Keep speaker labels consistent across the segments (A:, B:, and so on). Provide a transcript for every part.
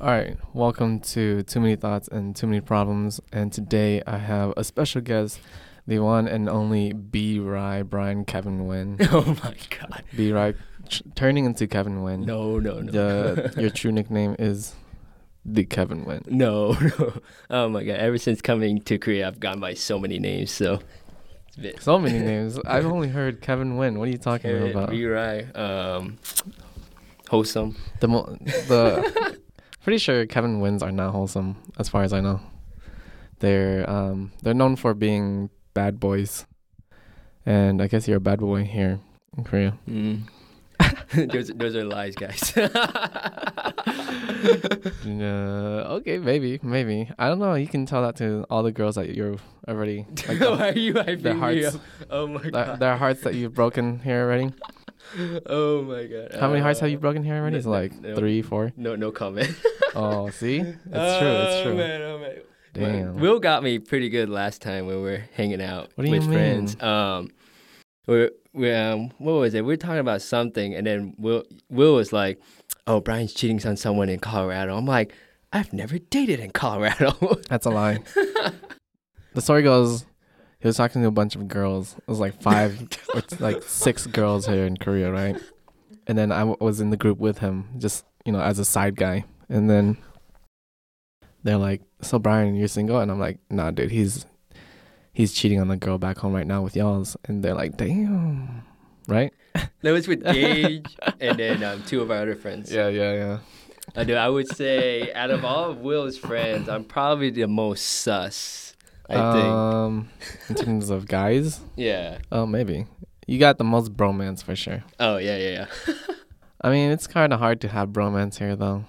A: All right, welcome to Too Many Thoughts and Too Many Problems. And today I have a special guest, the one and only B. Rye Brian Kevin Nguyen.
B: oh my god.
A: B. Rye turning into Kevin Nguyen.
B: No, no, no.
A: The, your true nickname is the Kevin Nguyen.
B: no, no. Oh my god. Ever since coming to Korea, I've gone by so many names. So it's a bit
A: So many names. I've only heard Kevin Nguyen. What are you talking
B: Carrot,
A: about?
B: Re-Rai, um, wholesome.
A: The mo- the pretty sure Kevin Nguyens are not wholesome, as far as I know. They're um they're known for being bad boys, and I guess you're a bad boy here in Korea.
B: Mm. those, those are lies, guys.
A: Uh, okay, maybe, maybe. I don't know. You can tell that to all the girls that you're already like
B: Why are you hyping
A: their
B: me
A: hearts,
B: up? Oh my
A: their,
B: god.
A: their hearts that you've broken here already.
B: Oh my god.
A: How many hearts have
B: Uh,
A: you broken here already? It's like
B: no.
A: three, four.
B: No, no comment.
A: Oh, see, it's true. It's
B: Oh,
A: true.
B: Man, oh man.
A: Damn.
B: Will got me pretty good last time when we were hanging out
A: What do you
B: with
A: mean?
B: friends. Um, we we um, what was it? We were talking about something, and then Will Will was like, "Oh, Brian's cheating on someone in Colorado." I'm like, "I've never dated in Colorado."
A: That's a lie. the story goes, he was talking to a bunch of girls. It was like five, or like six girls here in Korea, right? And then I w- was in the group with him, just you know, as a side guy. And then they're like, "So Brian, you're single?" And I'm like, "Nah, dude, he's he's cheating on the girl back home right now with y'all's." And they're like, "Damn." Right?
B: that was with Gage and then um, two of our other friends.
A: Yeah, yeah, yeah.
B: I do. I would say out of all of Will's friends, I'm probably the most sus. I think.
A: Um, in terms of guys,
B: Yeah.
A: oh maybe you got the most bromance for sure.
B: Oh yeah, yeah, yeah.
A: I mean, it's kind of hard to have bromance here, though.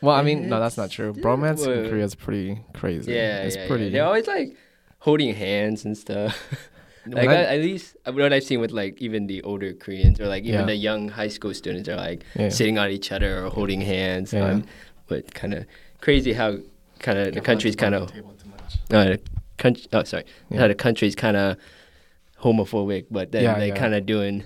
A: Well, I mean, no, that's not true.
B: It's-
A: Bromance in Korea is pretty crazy.
B: Yeah,
A: it's
B: yeah,
A: pretty.
B: Yeah. They're always like holding hands and stuff.
A: When
B: like
A: I-
B: I, at least uh, what I've seen with like even the older Koreans or like even
A: Yeah.
B: the young high school students are like
A: yeah.
B: sitting on each other or holding hands.
A: Yeah.
B: Um, but kind of crazy how kind of the
A: Can't
B: country's kind of
A: too
B: uh, the country. Oh, sorry,
A: Yeah.
B: how the country's kind of homophobic, but then
A: Yeah,
B: they
A: yeah.
B: kind of doing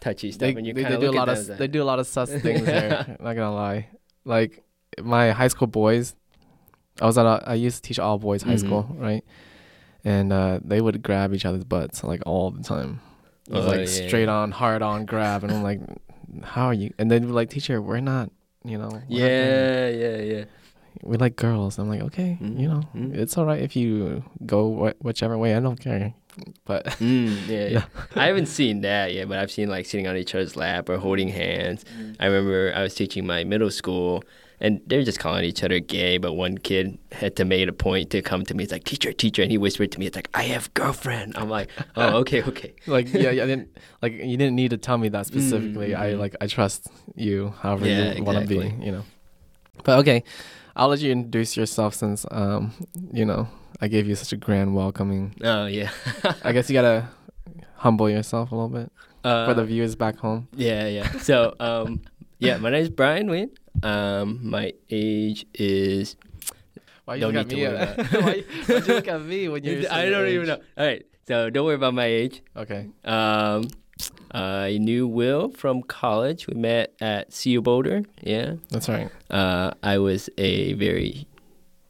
B: touchy stuff,
A: They,
B: and you
A: they,
B: kind
A: they
B: of
A: do a lot of
B: as
A: they do a lot of sus things there. Not gonna lie, like my high school boys. I was at a, I used to teach all boys high
B: Mhm.
A: school, right? And uh, they would grab each other's butts like all the time. It was
B: Oh,
A: like straight on, hard on grab, and I'm like, how are you? And they'd be like, teacher, we're not, you know. we're not gonna-
B: Yeah, yeah, yeah.
A: We like girls. I'm like, okay,
B: Mm,
A: you know,
B: mm.
A: it's all right if you go wh- whichever way. I don't care. But
B: Mm, yeah, yeah.
A: Yeah.
B: I haven't seen that yet, but I've seen like sitting on each other's lap or holding hands. I remember I was teaching my middle school, and they're just calling each other gay. But one kid had to make a point to come to me. It's like teacher, teacher, and he whispered to me, "It's like I have girlfriend." I'm like, "Oh, okay, okay."
A: like, yeah, yeah, I didn't like you didn't need to tell me that specifically. I
B: Mhm.
A: like I trust you, however
B: Yeah,
A: you want to be, you know. But okay, I'll let you introduce yourself since um you know I gave you such a grand welcoming.
B: Oh yeah.
A: I guess you gotta humble yourself a little bit
B: uh,
A: for the viewers back home.
B: Yeah, yeah. So, um, yeah, my name is Brian Nguyen. Um, my age is.
A: Why
B: Don't
A: look
B: need
A: at
B: to
A: me?
B: about-
A: why, why'd you look at me when you're?
B: I don't even know. All right, so don't worry about my age.
A: Okay.
B: Um, I knew Will from college. We met at CU Boulder. Yeah.
A: That's right.
B: Uh, I was a very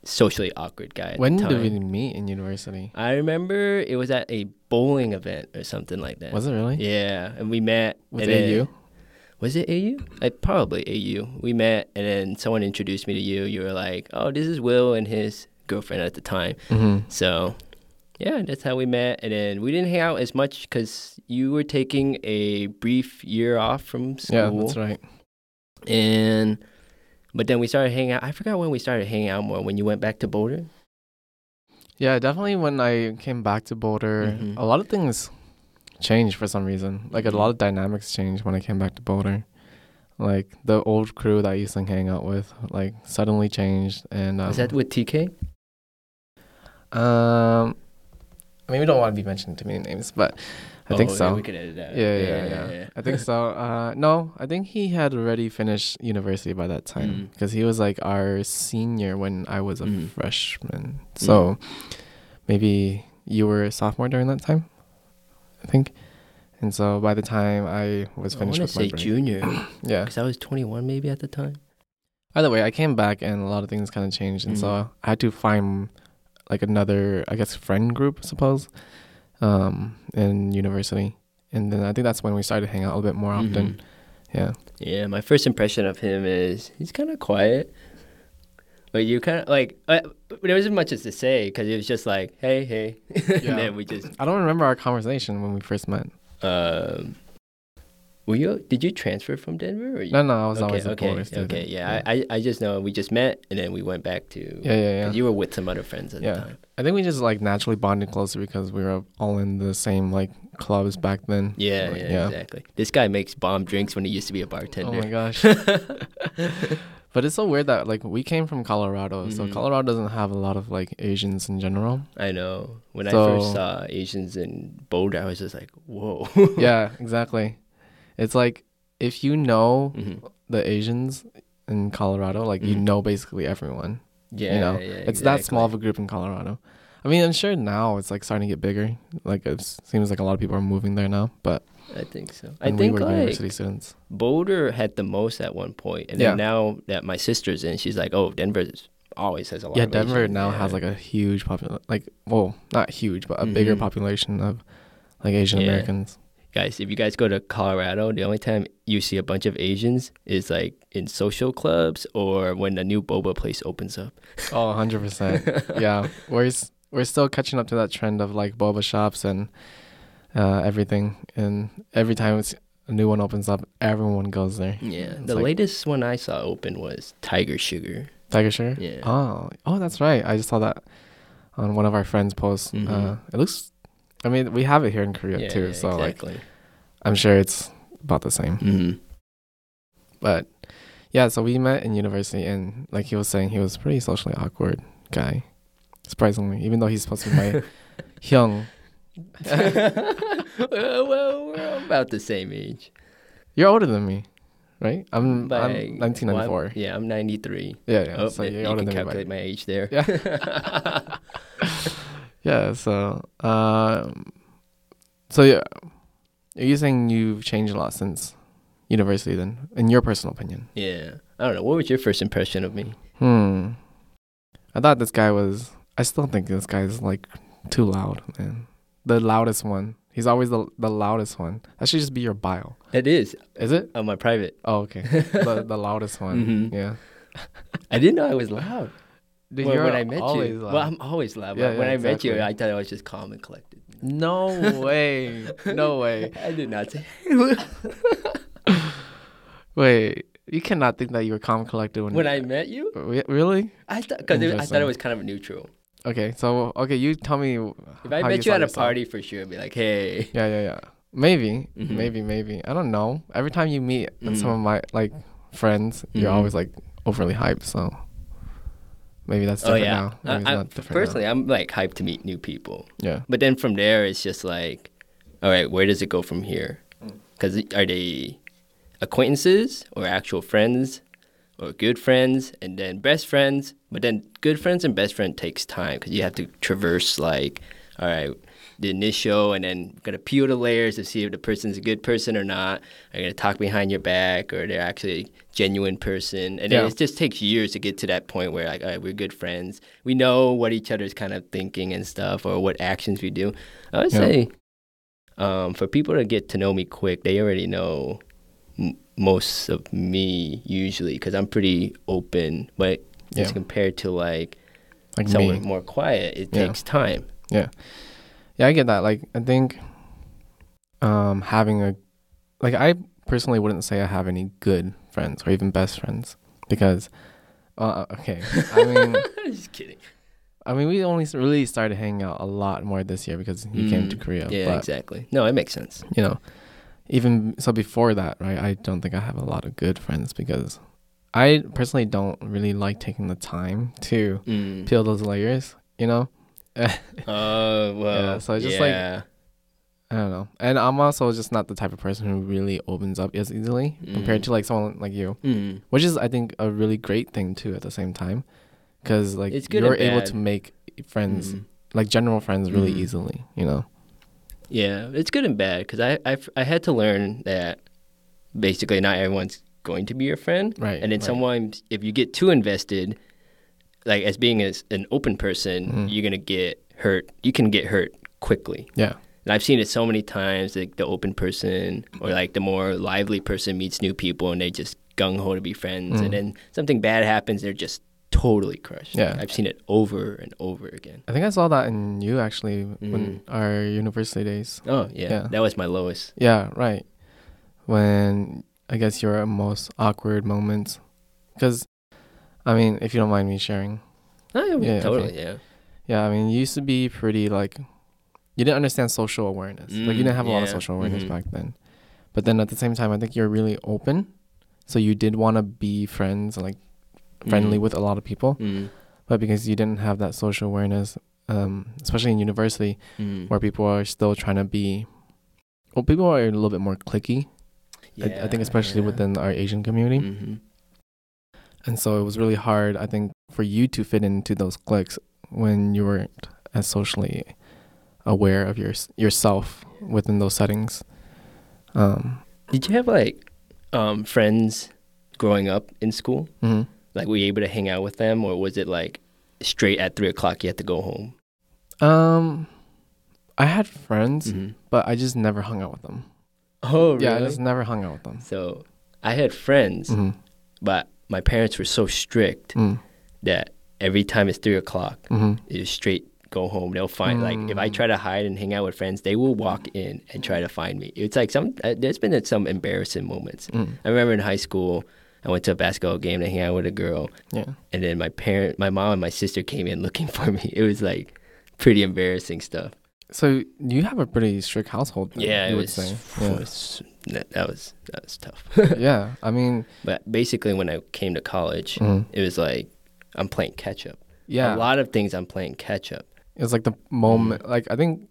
B: socially awkward guy. At
A: When
B: the
A: did we
B: time.
A: meet in university?
B: I remember it was at a bowling event or something like that.
A: Was it really?
B: Yeah, and we met.
A: Was it
B: then- Was it AU? I probably AU. We met, and then someone introduced me to you. You were like, "Oh, this is Will and his girlfriend at the time."
A: Mm-hmm.
B: So, yeah, that's how we met. And then we didn't hang out as much because you were taking a brief year off from school.
A: Yeah, that's right.
B: And but then we started hanging out. I forgot when we started hanging out more. When you went back to Boulder.
A: Yeah, definitely. When I came back to Boulder,
B: Mhm.
A: a lot of things changed for some reason. Like a
B: Mhm.
A: lot of dynamics changed when I came back to Boulder. Like the old crew that I used to hang out with, like suddenly changed. And um,
B: Was that with TK?
A: um, I mean, we don't want to be mentioning too many names, but I think
B: Oh,
A: so.
B: Yeah, we could edit that.
A: Yeah, yeah, yeah, I think so. Uh, no, I think he had already finished university by that time
B: Mm.
A: because he was like our senior when I was a
B: Mm.
A: freshman. So maybe you were a sophomore during that time, I think. And so by the time I was finished
B: want
A: with my
B: say
A: break,
B: junior
A: yeah,
B: because I was 21 maybe at the time.
A: Either way, I came back and a lot of things kind of changed, and so
B: Mhm.
A: I had to find like another, I guess, friend group, I suppose, um, in university, and then I think that's when we started hanging out a little bit more often.
B: Mhm.
A: Yeah,
B: Yeah, my first impression of him is he's kind of quiet. But you kind of like uh, there wasn't much as to say because it was just like, hey, hey,
A: Yeah.
B: and then we just.
A: I don't remember our conversation when we first met.
B: Um, were you? Did you transfer from Denver? Or you,
A: No, no, I was
B: okay,
A: always
B: okay,
A: student.
B: okay. Yeah, I, I, I just know we just met and then we went back to.
A: yeah, yeah, yeah.
B: You were with some other friends at
A: Yeah.
B: the time.
A: I think we just like naturally bonded closer because we were all in the same like clubs back then.
B: Yeah,
A: Like,
B: yeah, exactly. This guy makes bomb drinks when he used to be a bartender.
A: Oh my gosh. but it's so weird that like we came from Colorado, so
B: Mhm.
A: Colorado doesn't have a lot of like Asians in general.
B: I know. When I first saw Asians in Boulder, I was just like, whoa.
A: yeah, exactly. It's like if you know
B: Mhm.
A: the Asians in Colorado, like you
B: Mhm.
A: know basically everyone.
B: Yeah,
A: you know,
B: yeah,
A: it's that small of a group in Colorado. I mean, I'm sure now it's like starting to get bigger. Like it seems like a lot of people are moving there now, but
B: I think so. I think
A: we were
B: like
A: university students.
B: Boulder had the most at one point, and
A: Yeah.
B: then now that my sister's in, she's like, "Oh, Denver always has a lot."
A: Yeah, Denver
B: Asians."
A: now
B: Yeah.
A: has like a huge population, like well, not huge, but a bigger
B: Mhm.
A: population of like Asian
B: Yeah.
A: Americans.
B: Guys. If you guys go to Colorado, the only time you see a bunch of Asians is like in social clubs or when a new boba place opens up.
A: Oh, 100 percent. Yeah, we're we're still catching up to that trend of like boba shops and uh, everything. And every time it's a new one opens up, everyone goes there.
B: Yeah,
A: It's
B: the
A: like-
B: latest one I saw open was Tiger Sugar.
A: Tiger Sugar.
B: Yeah.
A: Oh, oh, that's right. I just saw that on one of our friends' posts.
B: Mhm.
A: Uh, it looks. I mean, we have it here in Korea
B: yeah,
A: too,
B: yeah,
A: so like. I'm sure it's about the same.
B: hmm
A: But yeah, so we met in university, and like he was saying, he was a pretty socially awkward guy. Surprisingly, even though he's supposed to be my young.
B: well, well, we're about the same age.
A: You're older than me, right? I'm
B: By-
A: I'm 1994.
B: well, I'm- yeah, I'm 93.
A: yeah, yeah.
B: Oh,
A: so
B: you
A: you're older
B: can
A: than me.
B: calculate my age there.
A: Yeah. Yeah. So, um, so yeah, are you saying you've changed a lot since university? Then, in your personal opinion?
B: yeah. I don't know. What was your first impression of me?
A: Hmm. I thought this guy was. I still think this guy is like too loud, man. The loudest one. He's always the the loudest one. That should just be your bio.
B: It is
A: Is it?
B: on my private.
A: Oh, okay. the the loudest one.
B: Mhm.
A: Yeah.
B: I didn't know I was loud.
A: Dude,
B: when, when I met you.
A: loud.
B: Well, I'm always loud.
A: Yeah,
B: but when
A: yeah,
B: I met you. I thought I was just calm and collected.
A: no way. No way.
B: I did not say.
A: Wait. You cannot think that you were calm and collected when.
B: when I met you,
A: really?
B: I thought because I thought it was kind of neutral.
A: Okay. So okay, you tell me.
B: If I met you
A: saw
B: at a
A: yourself.
B: party, for sure, I'd be like, "Hey."
A: Yeah, yeah, yeah. Maybe,
B: Mhm.
A: maybe, maybe. I don't know. Every time you meet
B: Mhm.
A: some of my like friends, you're
B: Mhm.
A: always like overly hyped. So maybe that's
B: Oh
A: different
B: yeah.
A: now. Maybe
B: I, I,
A: not different now.
B: personally, I'm like hyped to meet new people.
A: Yeah.
B: But then from there, it's just like, all right, where does it go from here?
A: Hmm.
B: Because are they acquaintances or actual friends or good friends and then best friends? But then good friends and best friend takes time because you have to traverse like, all right, the initial and then gotta peel the layers to see if the person's a good person or not. Are you gonna talk behind your back or they're actually a genuine person? And then
A: Yeah.
B: it just takes years to get to that point where like, all right, we're good friends. We know what each other's kind of thinking and stuff or what actions we do. I would
A: Yeah.
B: say um, for people to get to know me quick, they already know m- most of me usually because I'm pretty open. But
A: Yeah.
B: as compared to like,
A: Like
B: someone
A: me.
B: more quiet, it
A: Yeah.
B: takes time.
A: Yeah, I get that. Like I think um having a like I personally wouldn't say I have any good friends or even best friends because uh okay. I mean
B: Just kidding.
A: I mean we only really started hanging out a lot more this year because you came to
B: Mm,
A: Korea.
B: Yeah,
A: but
B: exactly. No, it makes sense.
A: you know, even so before that, right? I don't think I have a lot of good friends because I personally don't really like taking the time to
B: Mm.
A: peel those layers, you know?
B: Oh well.
A: Yeah, so it's just like- I don't know. And I'm also just not the type of person who really opens up as easily compared
B: Mm.
A: to like someone like you,
B: Mm.
A: which is I think a really great thing too at the same time cuz like you're able to make friends,
B: Mm.
A: like general friends really
B: Mm.
A: easily, you know.
B: Yeah, it's good and bad because I I I had to learn that basically not everyone's going to be your friend.
A: Right.
B: And then
A: right.
B: sometimes if you get too invested, like as being as an open person,
A: Mhm.
B: you're gonna get hurt. You can get hurt quickly.
A: Yeah.
B: And I've seen it so many times. Like the open person or like the more lively person meets new people and they just gung ho to be friends,
A: Mm.
B: and then something bad happens, they're just totally crushed.
A: Yeah.
B: I've seen it over and over again.
A: I think I saw that in you actually when
B: Mhm.
A: our university days.
B: Oh yeah,
A: Yeah.
B: that was my lowest.
A: Yeah, right. When I guess your most awkward moments, because I mean, if you don't mind me sharing,
B: Oh, yeah,
A: Yeah,
B: totally.
A: okay.
B: Yeah.
A: yeah, I mean, you used to be pretty like, you didn't understand social awareness. like you
B: Mm,
A: didn't have a lot of social awareness
B: mhm.
A: back then. But then at the same time, I think you're really open, so you did want to be friends like friendly
B: Mhm.
A: with a lot of people.
B: Mm.
A: But because you didn't have that social awareness, um, especially in university,
B: Mm.
A: where people are still trying to be, well, people are a little bit more clicky. I, I think especially within our Asian community. And so it was really hard, I think, for you to fit into those cliques when you weren't as socially aware of your yourself within those settings. Um,
B: Did you have like um, friends growing up in school?
A: mhm.
B: Like, were you able to hang out with them, or was it like straight at three o'clock you had to go home?
A: um, I had friends,
B: Mhm.
A: but I just never hung out with them.
B: Oh, really?
A: Yeah, I just never hung out with them.
B: So I had friends,
A: hmm
B: but my parents were so strict
A: Mm.
B: that every time it's three o'clock,
A: hmm
B: it was straight go home. They'll find like if I
A: Mm.
B: try to hide and hang out with friends, they will walk in and try to find me. It's like some uh, there's been some embarrassing moments.
A: Mm.
B: I remember in high school, I went to a basketball game to hang out with a girl,
A: Yeah.
B: and then my parent, my mom and my sister came in looking for me. It was like pretty embarrassing stuff.
A: So you have a pretty strict household. then,
B: Yeah,
A: you would
B: was,
A: say.
B: it was- that, that was that was tough.
A: Yeah. yeah. I mean,
B: but basically, when I came to college,
A: mm.
B: it was like I'm playing catch up.
A: yeah.
B: A lot of things I'm playing catch up.
A: It's like the moment. Like I think,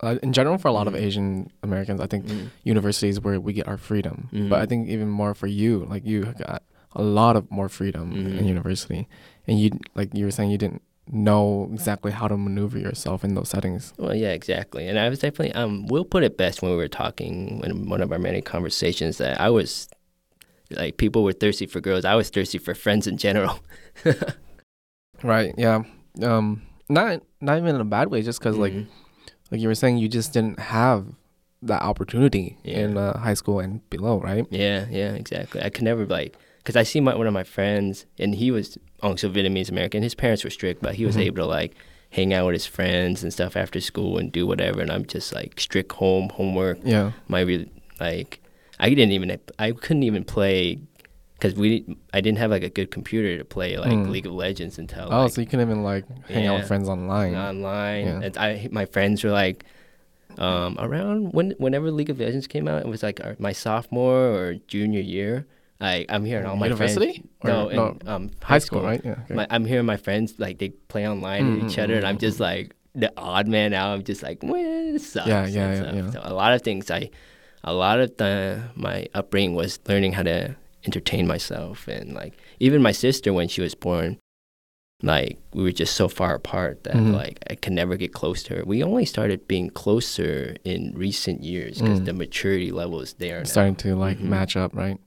A: uh, in general, for a lot of
B: Mhm.
A: Asian Americans, I think
B: Mm.
A: universities where we get our freedom. But I
B: Mhm.
A: think even more for you, like you got a lot of more freedom in
B: Mhm.
A: university, and you like you were saying you didn't know exactly how to maneuver yourself in those settings.
B: Well, yeah, exactly. And I was definitely um. We'll put it best when we were talking in one of our many conversations that I was like people were thirsty for girls. I was thirsty for friends in general.
A: Right. Yeah. Um. Not not even in a bad way, just because like
B: Mhm.
A: like you were saying, you just didn't have that opportunity
B: Yeah.
A: in uh, high school and below, right?
B: Yeah, yeah, exactly. I could never like because I see my one of my friends and he was also Vietnamese American. His parents were strict, but he was
A: Mhm.
B: able to like hang out with his friends and stuff after school and do whatever. And I'm just like strict home homework.
A: Yeah.
B: My re- like I didn't even I couldn't even play because we I didn't have like a good computer to play like
A: Mm.
B: League of Legends until
A: Oh,
B: like,
A: so you couldn't even like hang out with friends online.
B: online.
A: Yeah.
B: And I my friends were like um, around when whenever League of Legends came out, it was like our, my sophomore or junior year. I I'm hearing all my
A: University?
B: friends. No,
A: Or-
B: in,
A: no,
B: um,
A: High school, right? Yeah. okay.
B: My, I'm hearing my friends like they play online with each
A: Mm,
B: other,
A: mm,
B: and I'm
A: mm,
B: just like the odd man out. I'm just like, well, this sucks.
A: Yeah, yeah, yeah, yeah.
B: So a lot of things I, a lot of the my upbringing was learning how to entertain myself, and like even my sister when she was born, like we were just so far apart that
A: Mhm.
B: like I could never get close to her. We only started being closer in recent years because
A: Mm.
B: the maturity level is there.
A: starting to like
B: Mhm.
A: match up, right?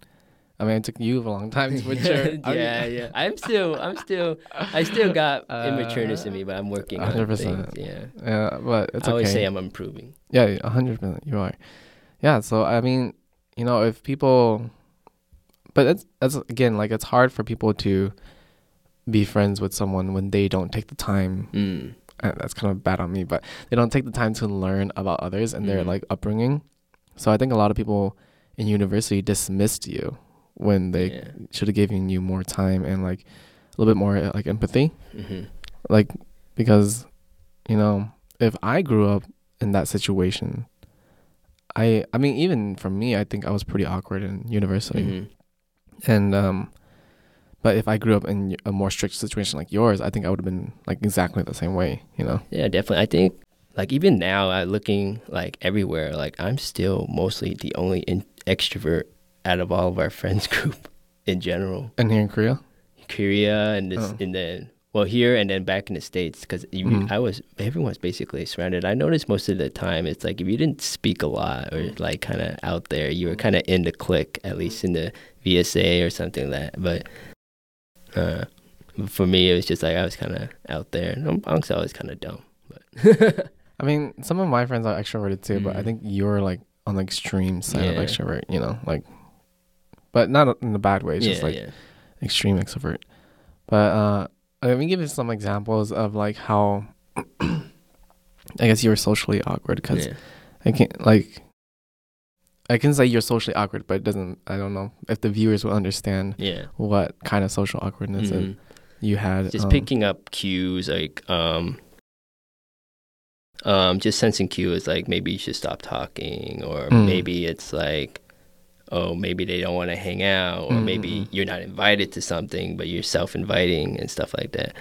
A: I mean, it took you a long time to mature.
B: Yeah, yeah. I'm still, I'm still, I still got
A: Uh,
B: immaturity in me, but I'm working on
A: 100%.
B: things. Yeah,
A: Yeah, but it's
B: I always say I'm improving.
A: Yeah, a hundred percent. You are. Yeah. So I mean, you know, if people, but it's that's again like it's hard for people to be friends with someone when they don't take the time.
B: Mm.
A: And that's kind of bad on me, but they don't take the time to learn about others and their
B: Mhm.
A: like upbringing. So I think a lot of people in university dismissed you when they
B: Yeah.
A: should have given you more time and like a little bit more uh, like empathy.
B: hmm
A: like because you know if i grew up in that situation i i mean even for me i think i was pretty awkward in university
B: hmm
A: and um but if i grew up in a more strict situation like yours i think i would have been like exactly the same way you know
B: Yeah, definitely. I think like even now, I looking like everywhere, like I'm still mostly the only in- extrovert out of all of our friends group in general.
A: and here in korea
B: Korea and this,
A: Oh.
B: and then well here and then back in the states because
A: Mhm.
B: I was everyone's basically surrounded. I noticed most of the time it's like if you didn't speak a lot or like kind of out there, you were kind of in the clique, at least in the VSA or something like that. But uh, for me, it was just like I was kind of out there. And I'm, I'm always kind of dumb, but
A: I mean, some of my friends are extroverted too, but I
B: Mhm.
A: think you're like on the extreme side of extrovert. You know, like, but not in a bad way. It's
B: yeah,
A: just like
B: yeah.
A: extreme extrovert. But uh, let me give you some examples of like how I guess you're socially awkward because
B: yeah.
A: I can't like I can say you're socially awkward, but it doesn't. I don't know if the viewers will understand
B: yeah.
A: what kind of social awkwardness
B: Mhm.
A: you had.
B: just
A: um,
B: picking up cues like um um just sensing cues like maybe you should stop talking or
A: Mm.
B: maybe it's like oh maybe they don't want to hang out or maybe
A: Mhm.
B: you're not invited to something but you're self-inviting and stuff like that.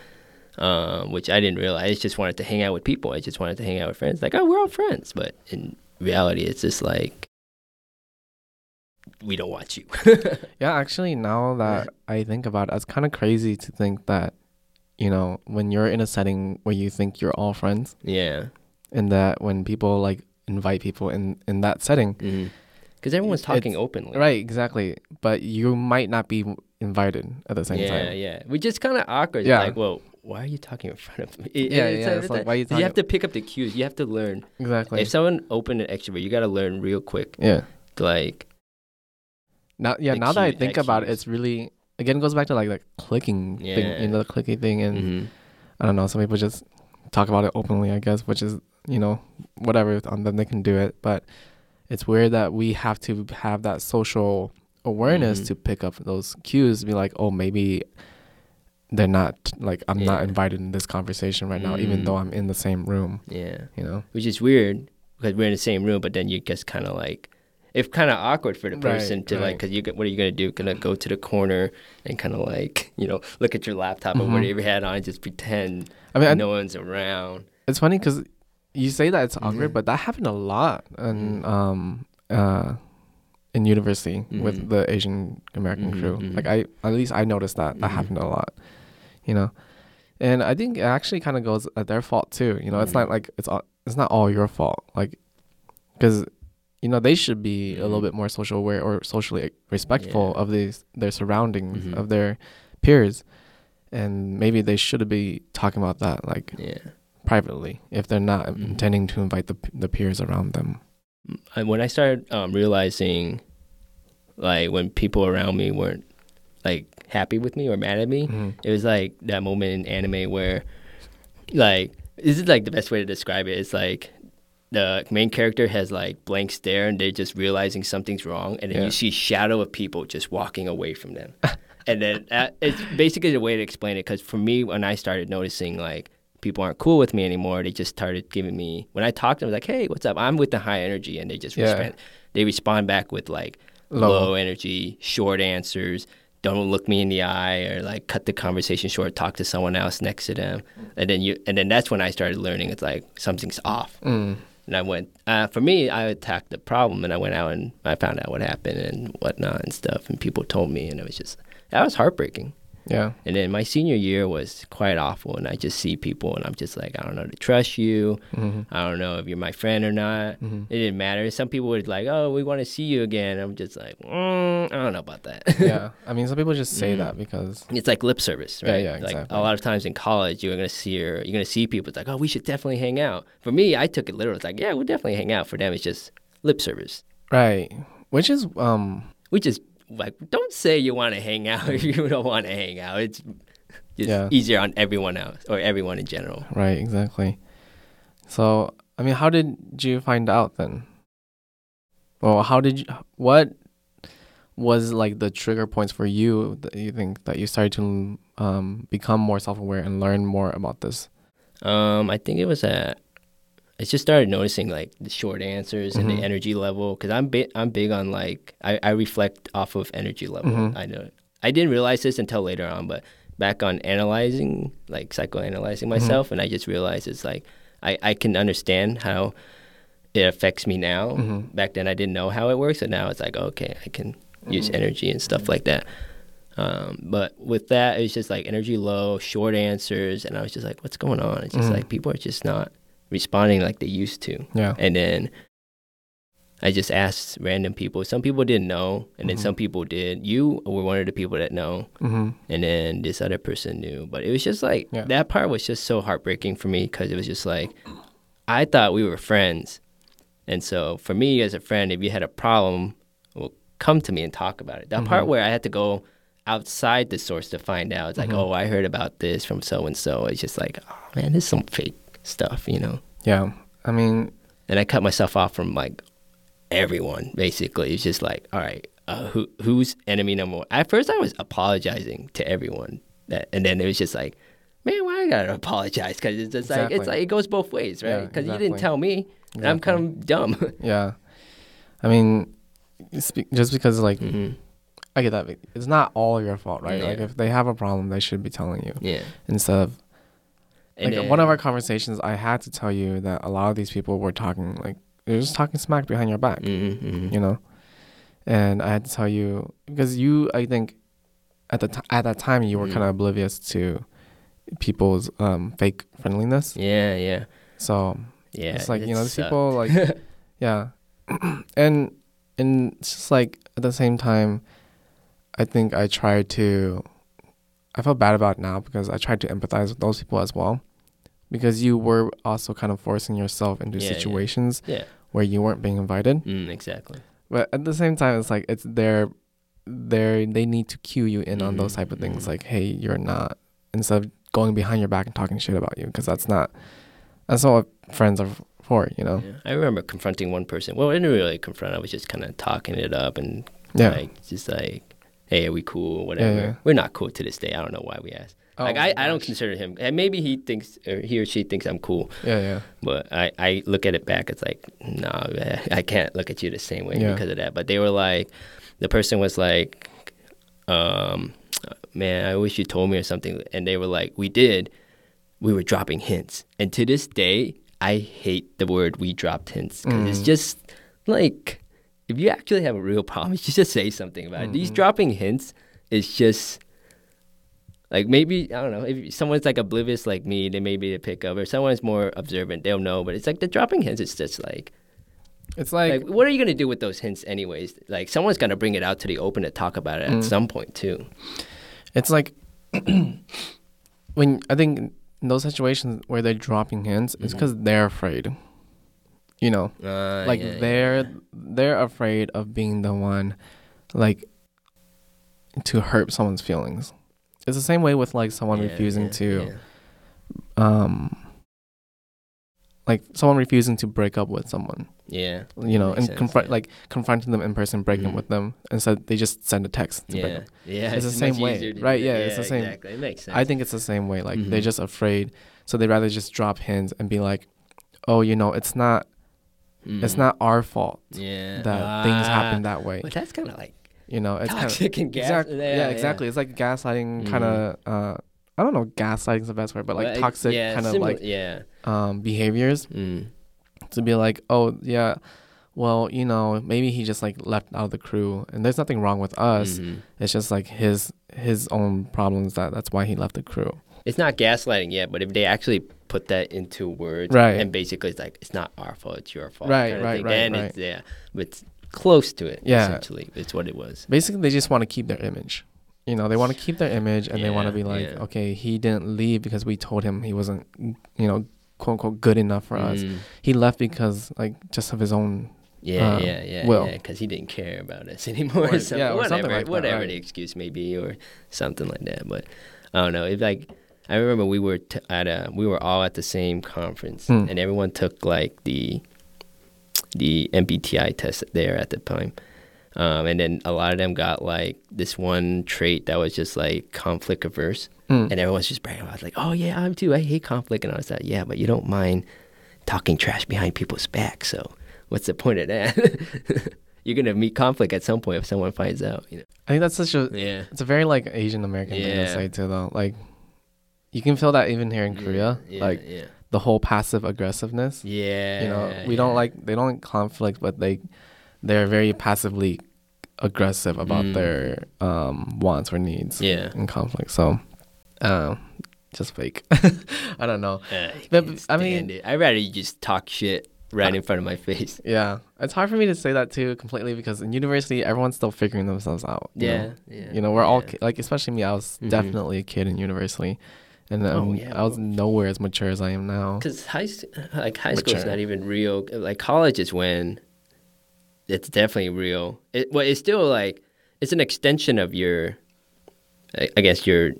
B: Um which i didn't realize i just wanted to hang out with people i just wanted to hang out with friends. Like oh we're all friends but in reality it's just like we don't want you.
A: Yeah, actually, now that I think about it, it's kind of crazy to think that, you know, when you're in a setting where you think you're all friends,
B: yeah.
A: and that when people like invite people in in that setting,
B: because everyone's talking openly
A: right? Exactly, but you might not be invited at the same
B: yeah,
A: time.
B: Yeah, yeah. Which is kind of awkward.
A: Yeah.
B: Like, well, why are you talking in front of me? It-
A: Yeah,
B: it's
A: yeah,
B: like-
A: like, why are you
B: You have to pick up the cues. You have to learn.
A: Exactly.
B: If someone open and extrovert, you got to learn real quick.
A: yeah.
B: Like,
A: Now, yeah. Now that I think
B: that
A: about it, it's really again it goes back to like the clicking thing, you know, the clicky thing, and
B: mhm.
A: I don't know. Some people just talk about it openly, I guess, which is you know whatever on them they can do it. But it's weird that we have to have that social awareness
B: Mhm.
A: to pick up those cues. Be like, oh, maybe they're not like I'm not invited in this conversation right now, even
B: Mm.
A: though I'm in the same room.
B: yeah.
A: You know.
B: Which is weird because we're in the same room, but then you just kind of like, it's kind of awkward for the
A: Right,
B: person to like, because you what are you gonna do? Gonna go to the corner and kind of like, you know, look at your laptop or
A: Mhm.
B: whatever you had on, and just pretend
A: I mean, I,
B: no one's around.
A: it's funny because you say that it's awkward,
B: Mhm.
A: but that happened a lot in
B: Mhm.
A: um uh in university with
B: Mhm.
A: the Asian American
B: Mhm,
A: crew.
B: mhm.
A: Like I at least I noticed that that
B: Mhm.
A: happened a lot, you know. And I think it actually kind of goes at their fault too. You know, it's not
B: Mhm.
A: like it's all, it's not all your fault. Like because you know they should be a little bit more social aware or socially respectful
B: Yeah.
A: of these their surroundings of their peers. And maybe they should be talking about that like
B: Yeah.
A: Privately if they're not
B: Mhm.
A: intending to invite the the peers around them.
B: I, when I started um, realizing, like when people around me weren't like happy with me or mad at me,
A: Mhm.
B: it was like that moment in anime where, like, this is like the best way to describe it. It's like the main character has like blank stare and they're just realizing something's wrong, and then
A: Yeah.
B: you see shadow of people just walking away from them. and then uh, it's basically the way to explain it. Because for me, when I started noticing like people aren't cool with me anymore, they just started giving me when I talked to them like, "Hey, what's up?" I'm with the high energy, and they just
A: Yeah.
B: respond. They respond back with like
A: Low.
B: low energy, short answers. Don't look me in the eye or like cut the conversation short. Talk to someone else next to them, and then you and then that's when I started learning. It's like something's off,
A: Mm.
B: and I went. Uh, for me, I attacked the problem, and I went out and I found out what happened and whatnot and stuff, and people told me, and it was just that was heartbreaking.
A: Yeah.
B: And then my senior year was quite awful, and I just see people, and I'm just like, I don't know to trust you.
A: hmm
B: I don't know if you're my friend or not.
A: hmm
B: It didn't matter. Some people would like, oh, we want to see you again. I'm just like, mm, I don't know about that.
A: yeah. I mean, some people just say
B: Mhm.
A: that because
B: it's like lip service, right?
A: yeah,
B: Like
A: exactly.
B: a lot of times in college, you're gonna see your, you're gonna see people. It's like, oh, we should definitely hang out. For me, I took it literal. It's like, yeah, we'll definitely hang out. For them, it's just lip service,
A: right, which is um
B: which is like, don't say you want to hang out if you don't want to hang out. It's just
A: Yeah.
B: easier on everyone else or everyone in general.
A: right exactly. So I mean, how did you find out then? Well, how did you? What was like the trigger points for you that you think that you started to um become more self aware and learn more about this?
B: Um, I think it was a. I just started noticing like the short answers and
A: Mhm.
B: the energy level because I'm big. I'm big on like I, I reflect off of energy level.
A: Mhm.
B: I know I didn't realize this until later on, but back on analyzing like psychoanalyzing myself, and I just realized it's like I I can understand how it affects me now.
A: Mhm.
B: Back then I didn't know how it works, and now it's like okay, I can use energy and stuff like that. Um, but with that, it's just like energy low, short answers, and I was just like, "What's going on?" It's just like people are just not responding like they used to.
A: Yeah.
B: And then I just asked random people. Some people didn't know, and then
A: Mhm.
B: some people did. You were one of the people that know,
A: Mm-hmm.
B: and then this other person knew. But it was just like
A: Yeah.
B: that part was just so heartbreaking for me because it was just like I thought we were friends, and so for me as a friend, if you had a problem, well, come to me and talk about it. That part
A: Mhm.
B: where I had to go outside the source to find out, it's like,
A: Mhm.
B: oh, I heard about this from so and so. It's just like, oh man, this is some fake stuff, you know.
A: Yeah. I mean,
B: And I cut myself off from like everyone basically. It's just like, all right, uh, who who's enemy number one? At first, I was apologizing to everyone, that, and then it was just like, man, why I gotta apologize? Because it's just like it's like it goes both ways, right?
A: Yeah,
B: Because you didn't tell me, and I'm kind of dumb.
A: yeah. I mean, just because like
B: hmm
A: I get that it's not all your fault, right? Like if they have a problem, they should be telling you
B: Yeah.
A: instead of
B: And
A: like one of our conversations. I had to tell you that a lot of these people were talking like they're just talking smack behind your back,
B: Mhm, mhm.
A: you know. And I had to tell you because you, I think, at the t- at that time you were
B: Mhm.
A: kind of oblivious to people's um, fake friendliness.
B: Yeah, yeah,
A: So
B: yeah.
A: it's like you know these people like yeah and and it's just like at the same time i think i tried to i feel bad about it now because i tried to empathize with those people as well because you were also kind of forcing yourself into
B: Yeah, yeah.
A: situations
B: Yeah.
A: where you weren't being invited
B: Mm, exactly.
A: but at the same time it's like it's their their they need to cue you in on those
B: Mhm,
A: type of things
B: mhm.
A: like hey you're not instead of going behind your back and talking shit about you because that's not that's not what friends are for you know
B: Yeah. I remember confronting one person. Well, I didn't really confront. I was just kind of talking it up and
A: yeah
B: like just like, hey, are we cool? Whatever.
A: yeah.
B: We're not cool to this day. I don't know why we asked.
A: Oh
B: like I, I don't consider him. And maybe he thinks or he or she thinks I'm cool,
A: Yeah, yeah.
B: but I, I look at it back. It's like, nah, I can't look at you the same way
A: Yeah.
B: because of that. But they were like, the person was like, um, man, I wish you told me or something. And they were like, we did. We were dropping hints, and to this day, I hate the word "we dropped hints" because it's
A: Mm.
B: just like if you actually have a real problem, you should just say something about it. These
A: Mhm.
B: dropping hints is just like maybe I don't know if someone's like oblivious like me, they may be to pick up, or someone's more observant, they'll know. But it's like the dropping hints. It's just like,
A: It's like,
B: like what are you gonna do with those hints anyways? Like someone's gonna bring it out to the open to talk about it at
A: Mm.
B: some point too.
A: it's like when I think in those situations where they're dropping hints, it's
B: Mhm.
A: because they're afraid. You know,
B: Uh,
A: like
B: yeah,
A: they're
B: yeah.
A: they're afraid of being the one, like, to hurt someone's feelings. It's the same way with like someone
B: Yeah,
A: refusing
B: yeah,
A: to,
B: yeah.
A: um, like someone refusing to break up with someone.
B: Yeah.
A: You know, and confront like confronting them in person, breaking
B: Mhm.
A: with them, instead they just send a text to break
B: Yeah. Yeah.
A: It's the same way,
B: easier to do
A: right? Yeah, it's the same.
B: Exactly. It makes sense.
A: I think it's the same way. Like they're
B: Mhm.
A: just afraid, so they rather just drop hints and be like, "Oh, you know, it's not, it's
B: Mm.
A: not our fault
B: Yeah.
A: that things happen that way."
B: But that's kind of like
A: You know, it's kind of
B: toxic and gas.
A: exactly, yeah, exactly. It's like gaslighting, kind of. Uh, I don't know, gaslighting's the best word, but like
B: Well,
A: toxic
B: yeah,
A: kind of like
B: yeah.
A: um behaviors
B: Mm.
A: to be like, "Oh, yeah." Well, you know, maybe he just like left out of the crew, and there's nothing wrong with us.
B: Mhm.
A: It's just like his his own problems that that's why he left the crew.
B: It's not gaslighting yet, but if they actually put that into words,
A: Right.
B: and basically it's like it's not our fault, it's your fault,
A: Right,
B: kinda
A: right, right,
B: then
A: right.
B: it's yeah, but it's close to it.
A: Yeah.
B: essentially, it's what it was.
A: basically they just want to keep their image you know they want to keep their image and they want to be like
B: yeah.
A: okay he didn't leave because we told him he wasn't you know quote unquote good enough for us
B: Mm.
A: he left because like just of his own
B: Yeah,
A: uh,
B: yeah, yeah,
A: will.
B: yeah, because he didn't care about us anymore.
A: Or-
B: something,
A: yeah,
B: whatever,
A: something like that, right.
B: the excuse may be, or something like that. But I don't know. If like, I remember we were t- at a, we were all at the same conference,
A: Hmm.
B: and everyone took like the, the MBTI test there at the time. Um, and then a lot of them got like this one trait that was just like conflict averse,
A: Mm.
B: and everyone's just bragging about it, like, oh yeah, I'm too. I hate conflict, and I was like, yeah, but you don't mind talking trash behind people's back. So what's the point of that? You're gonna meet conflict at some point if someone finds out. You know?
A: i think that's such a
B: Yeah.
A: it's a very like asian american thing to say too though like you can feel that even here in korea
B: Yeah,
A: like
B: yeah,
A: the whole passive aggressiveness
B: yeah.
A: you know we don't like they don't like conflict but they they're very passively aggressive about
B: Mm.
A: their um, wants or needs
B: Yeah.
A: in conflict. So, uh, just fake. I don't know.
B: Uh,
A: But, I mean-
B: it. I'd rather you just talk shit right in front of my face.
A: Yeah, it's hard for me to say that too completely because in university everyone's still figuring themselves out. you
B: Yeah.
A: know?
B: Yeah.
A: You know, we're all
B: yeah.
A: ki- like, especially me. I was
B: Mhm.
A: definitely a kid in university, and
B: Oh,
A: um,
B: yeah,
A: I was nowhere as mature as I am now.
B: Because high, like high school is not even real. Like college is when it's definitely real. It well, it's still like it's an extension of your, I guess your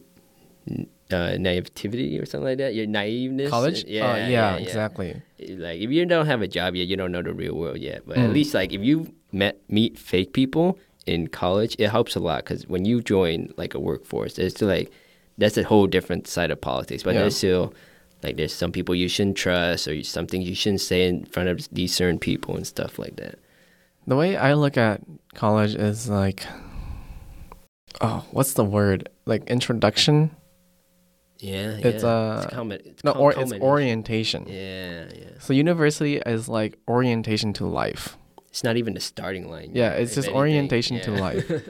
B: uh, naivety or something like that. Your naiveness.
A: College?
B: Yeah,
A: Uh, yeah,
B: yeah,
A: exactly.
B: Like if you don't have a job yet, you don't know the real world yet. But at
A: Mm.
B: least like if you met meet fake people in college, it helps a lot because when you join like a workforce, it's like that's a whole different side of politics. But
A: Yeah.
B: there's still like there's some people you shouldn't trust or some things you shouldn't say in front of these certain people and stuff like that.
A: The way I look at college is like, oh, what's the word? Like introduction.
B: Yeah,
A: It's,
B: yeah.
A: uh,
B: it's, common, it's
A: No, or it's orientation.
B: Yeah, yeah.
A: So university is like orientation to life.
B: It's not even the starting line.
A: Yeah,
B: yet,
A: it's just
B: anything.
A: orientation to life.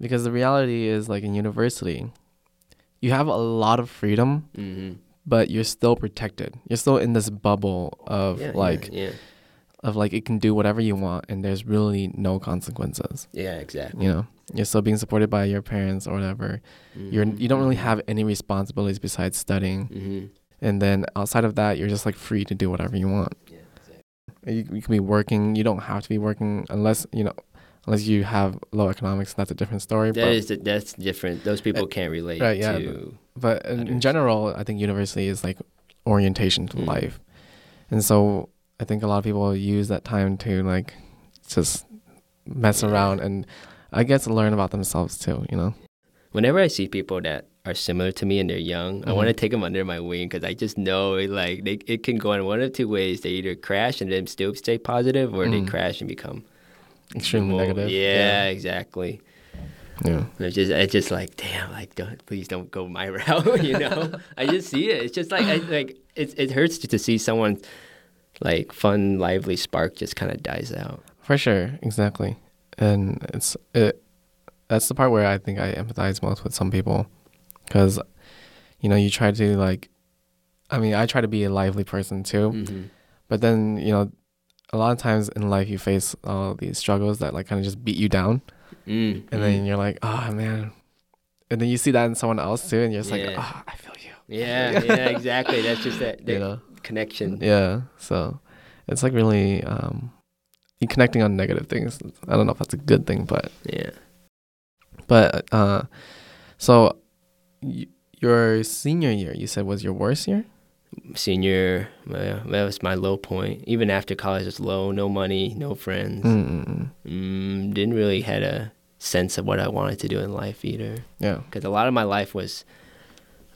A: Because the reality is like in university, you have a lot of freedom,
B: hmm
A: but you're still protected. You're still in this bubble of
B: Yeah,
A: like
B: yeah,
A: of like it can do whatever you want and there's really no consequences.
B: yeah, yeah, exactly.
A: You know, you're still being supported by your parents or whatever. You're you don't really have any responsibilities besides studying,
B: hmm
A: and then outside of that, you're just like free to do whatever you want.
B: Yeah, exactly.
A: You, you can be working. You don't have to be working unless you know, unless you have low economics. That's a different story.
B: That is that's different. Those people can't relate
A: right, yeah,
B: to.
A: but in, in general, I think university is like orientation to
B: Mm.
A: life, and so I think a lot of people use that time to like just mess
B: Yeah.
A: around and I guess learn about themselves too. You know.
B: Whenever I see people that are similar to me and they're young, I want to take them under my wing because I just know it, like they, it can go in one of two ways. They either crash and then still stay positive, or they
A: Mm.
B: crash and become
A: Extremely
B: more-
A: negative.
B: Yeah, exactly.
A: Yeah.
B: And it's just it's just like damn, like don't please don't go my route. You know, I just see it. It's just like I, like it it hurts to see someone like fun, lively spark just kind of dies out.
A: For sure, exactly. And it's it that's the part where I think I empathize most with some people cuz you know, you try to like I mean, I try to be a lively person too,
B: Mm-hmm.
A: but then, you know, a lot of times in life you face all these struggles that like kind of just beat you down
B: Mm,
A: and then you're like, "Oh, man." And then you see that in someone else too and you're just like, "Oh, I feel you."
B: yeah, yeah, exactly. That's just that, that
A: You know.
B: connection.
A: Yeah. So, it's like really um you connecting on negative things. I don't know if that's a good thing, but
B: Yeah.
A: But uh, so y- your senior year, you said was your worst year.
B: Senior, well, that was my low point. Even after college was low, no money, no friends. Mm, didn't really had a sense of what I wanted to do in life either.
A: Yeah.
B: Because a lot of my life was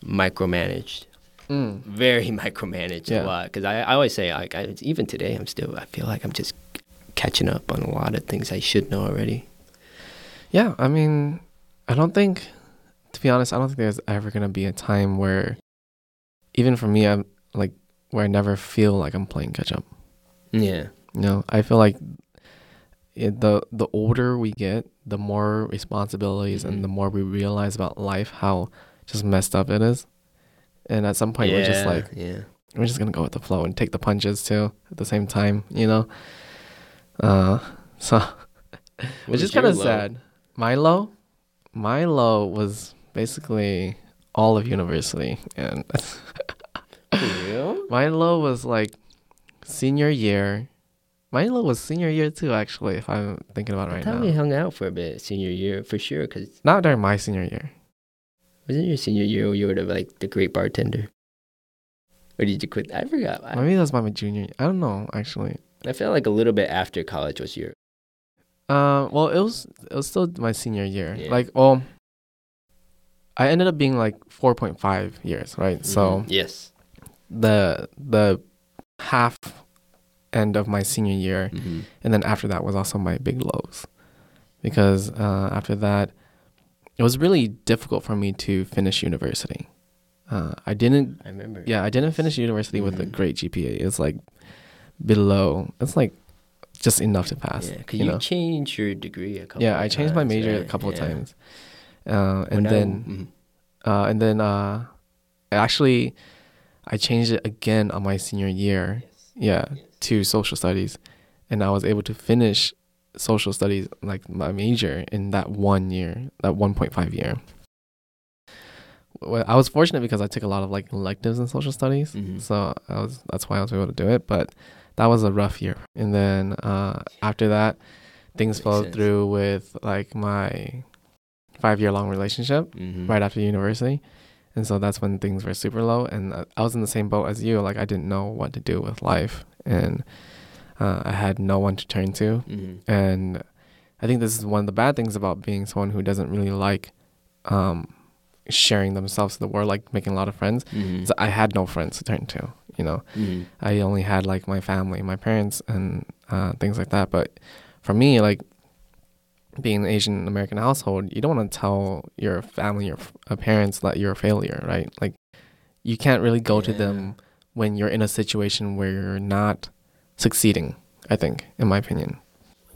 B: micromanaged,
A: Mm.
B: very micromanaged
A: Yeah.
B: a lot. Because I, I always say, like, I, even today, I'm still, I feel like I'm just catching up on a lot of things I should know already.
A: Yeah. I mean, I don't think, to be honest, I don't think there's ever gonna be a time where, even for me, I'm like where I never feel like I'm playing catch up.
B: Yeah.
A: You know, I feel like it, the the older we get, the more responsibilities
B: Mhm.
A: and the more we realize about life how just messed up it is. And at some point, we're just like,
B: yeah.
A: we're just gonna go with the flow and take the punches too at the same time, you know. Uh, so which is kind of sad. My low, my low was basically all of university, and? my low was like senior year. My low was senior year too, actually. If I'm thinking about it
B: I
A: right now,
B: we hung out for a bit senior year for sure. Because
A: not during my senior year.
B: wasn't your senior year you were the, like the great bartender? Or did you quit? I forgot. I,
A: Maybe that was my junior. year. I don't know actually.
B: I felt like a little bit after college was your.
A: Uh, well, it was it was still my senior year.
B: Yeah.
A: Like, well, I ended up being like four point five years, right? So
B: Mhm. yes.
A: The the half end of my senior year,
B: Mm-hmm.
A: and then after that was also my big lows, because uh, after that, it was really difficult for me to finish university. Uh, I didn't.
B: I remember.
A: Yeah, I didn't finish university with a
B: Mhm.
A: great GPA. It's like below. It's like just enough to pass.
B: Yeah, because
A: you
B: you, changed your degree a couple.
A: Yeah, I changed my
B: times,
A: major a couple of times, uh, and
B: I-
A: then
B: mhm.
A: uh, and then uh, actually, I changed it again on my senior year. Yeah, to social studies, and I was able to finish social studies like my major in that one year, that one point five year. Well, I was fortunate because I took a lot of like electives in social studies,
B: Mhm.
A: so I was that's why I was able to do it. But that was a rough year, and then uh, after that, things followed
B: sense.
A: through with like my five year long relationship
B: Mhm.
A: right after university. And so that's when things were super low. And uh, I was in the same boat as you. Like, I didn't know what to do with life. And uh, I had no one to turn to.
B: Mhm.
A: And I think this is one of the bad things about being someone who doesn't really like um, sharing themselves to the world, like making a lot of friends.
B: Mhm.
A: So I had no friends to turn to, you know.
B: Mhm.
A: I only had like my family, my parents, and uh, things like that. But for me, like being an Asian American household, you don't want to tell your family, your f- uh, parents that you're a failure, right? Like you can't really go to them when you're in a situation where you're not succeeding. I think, in my opinion.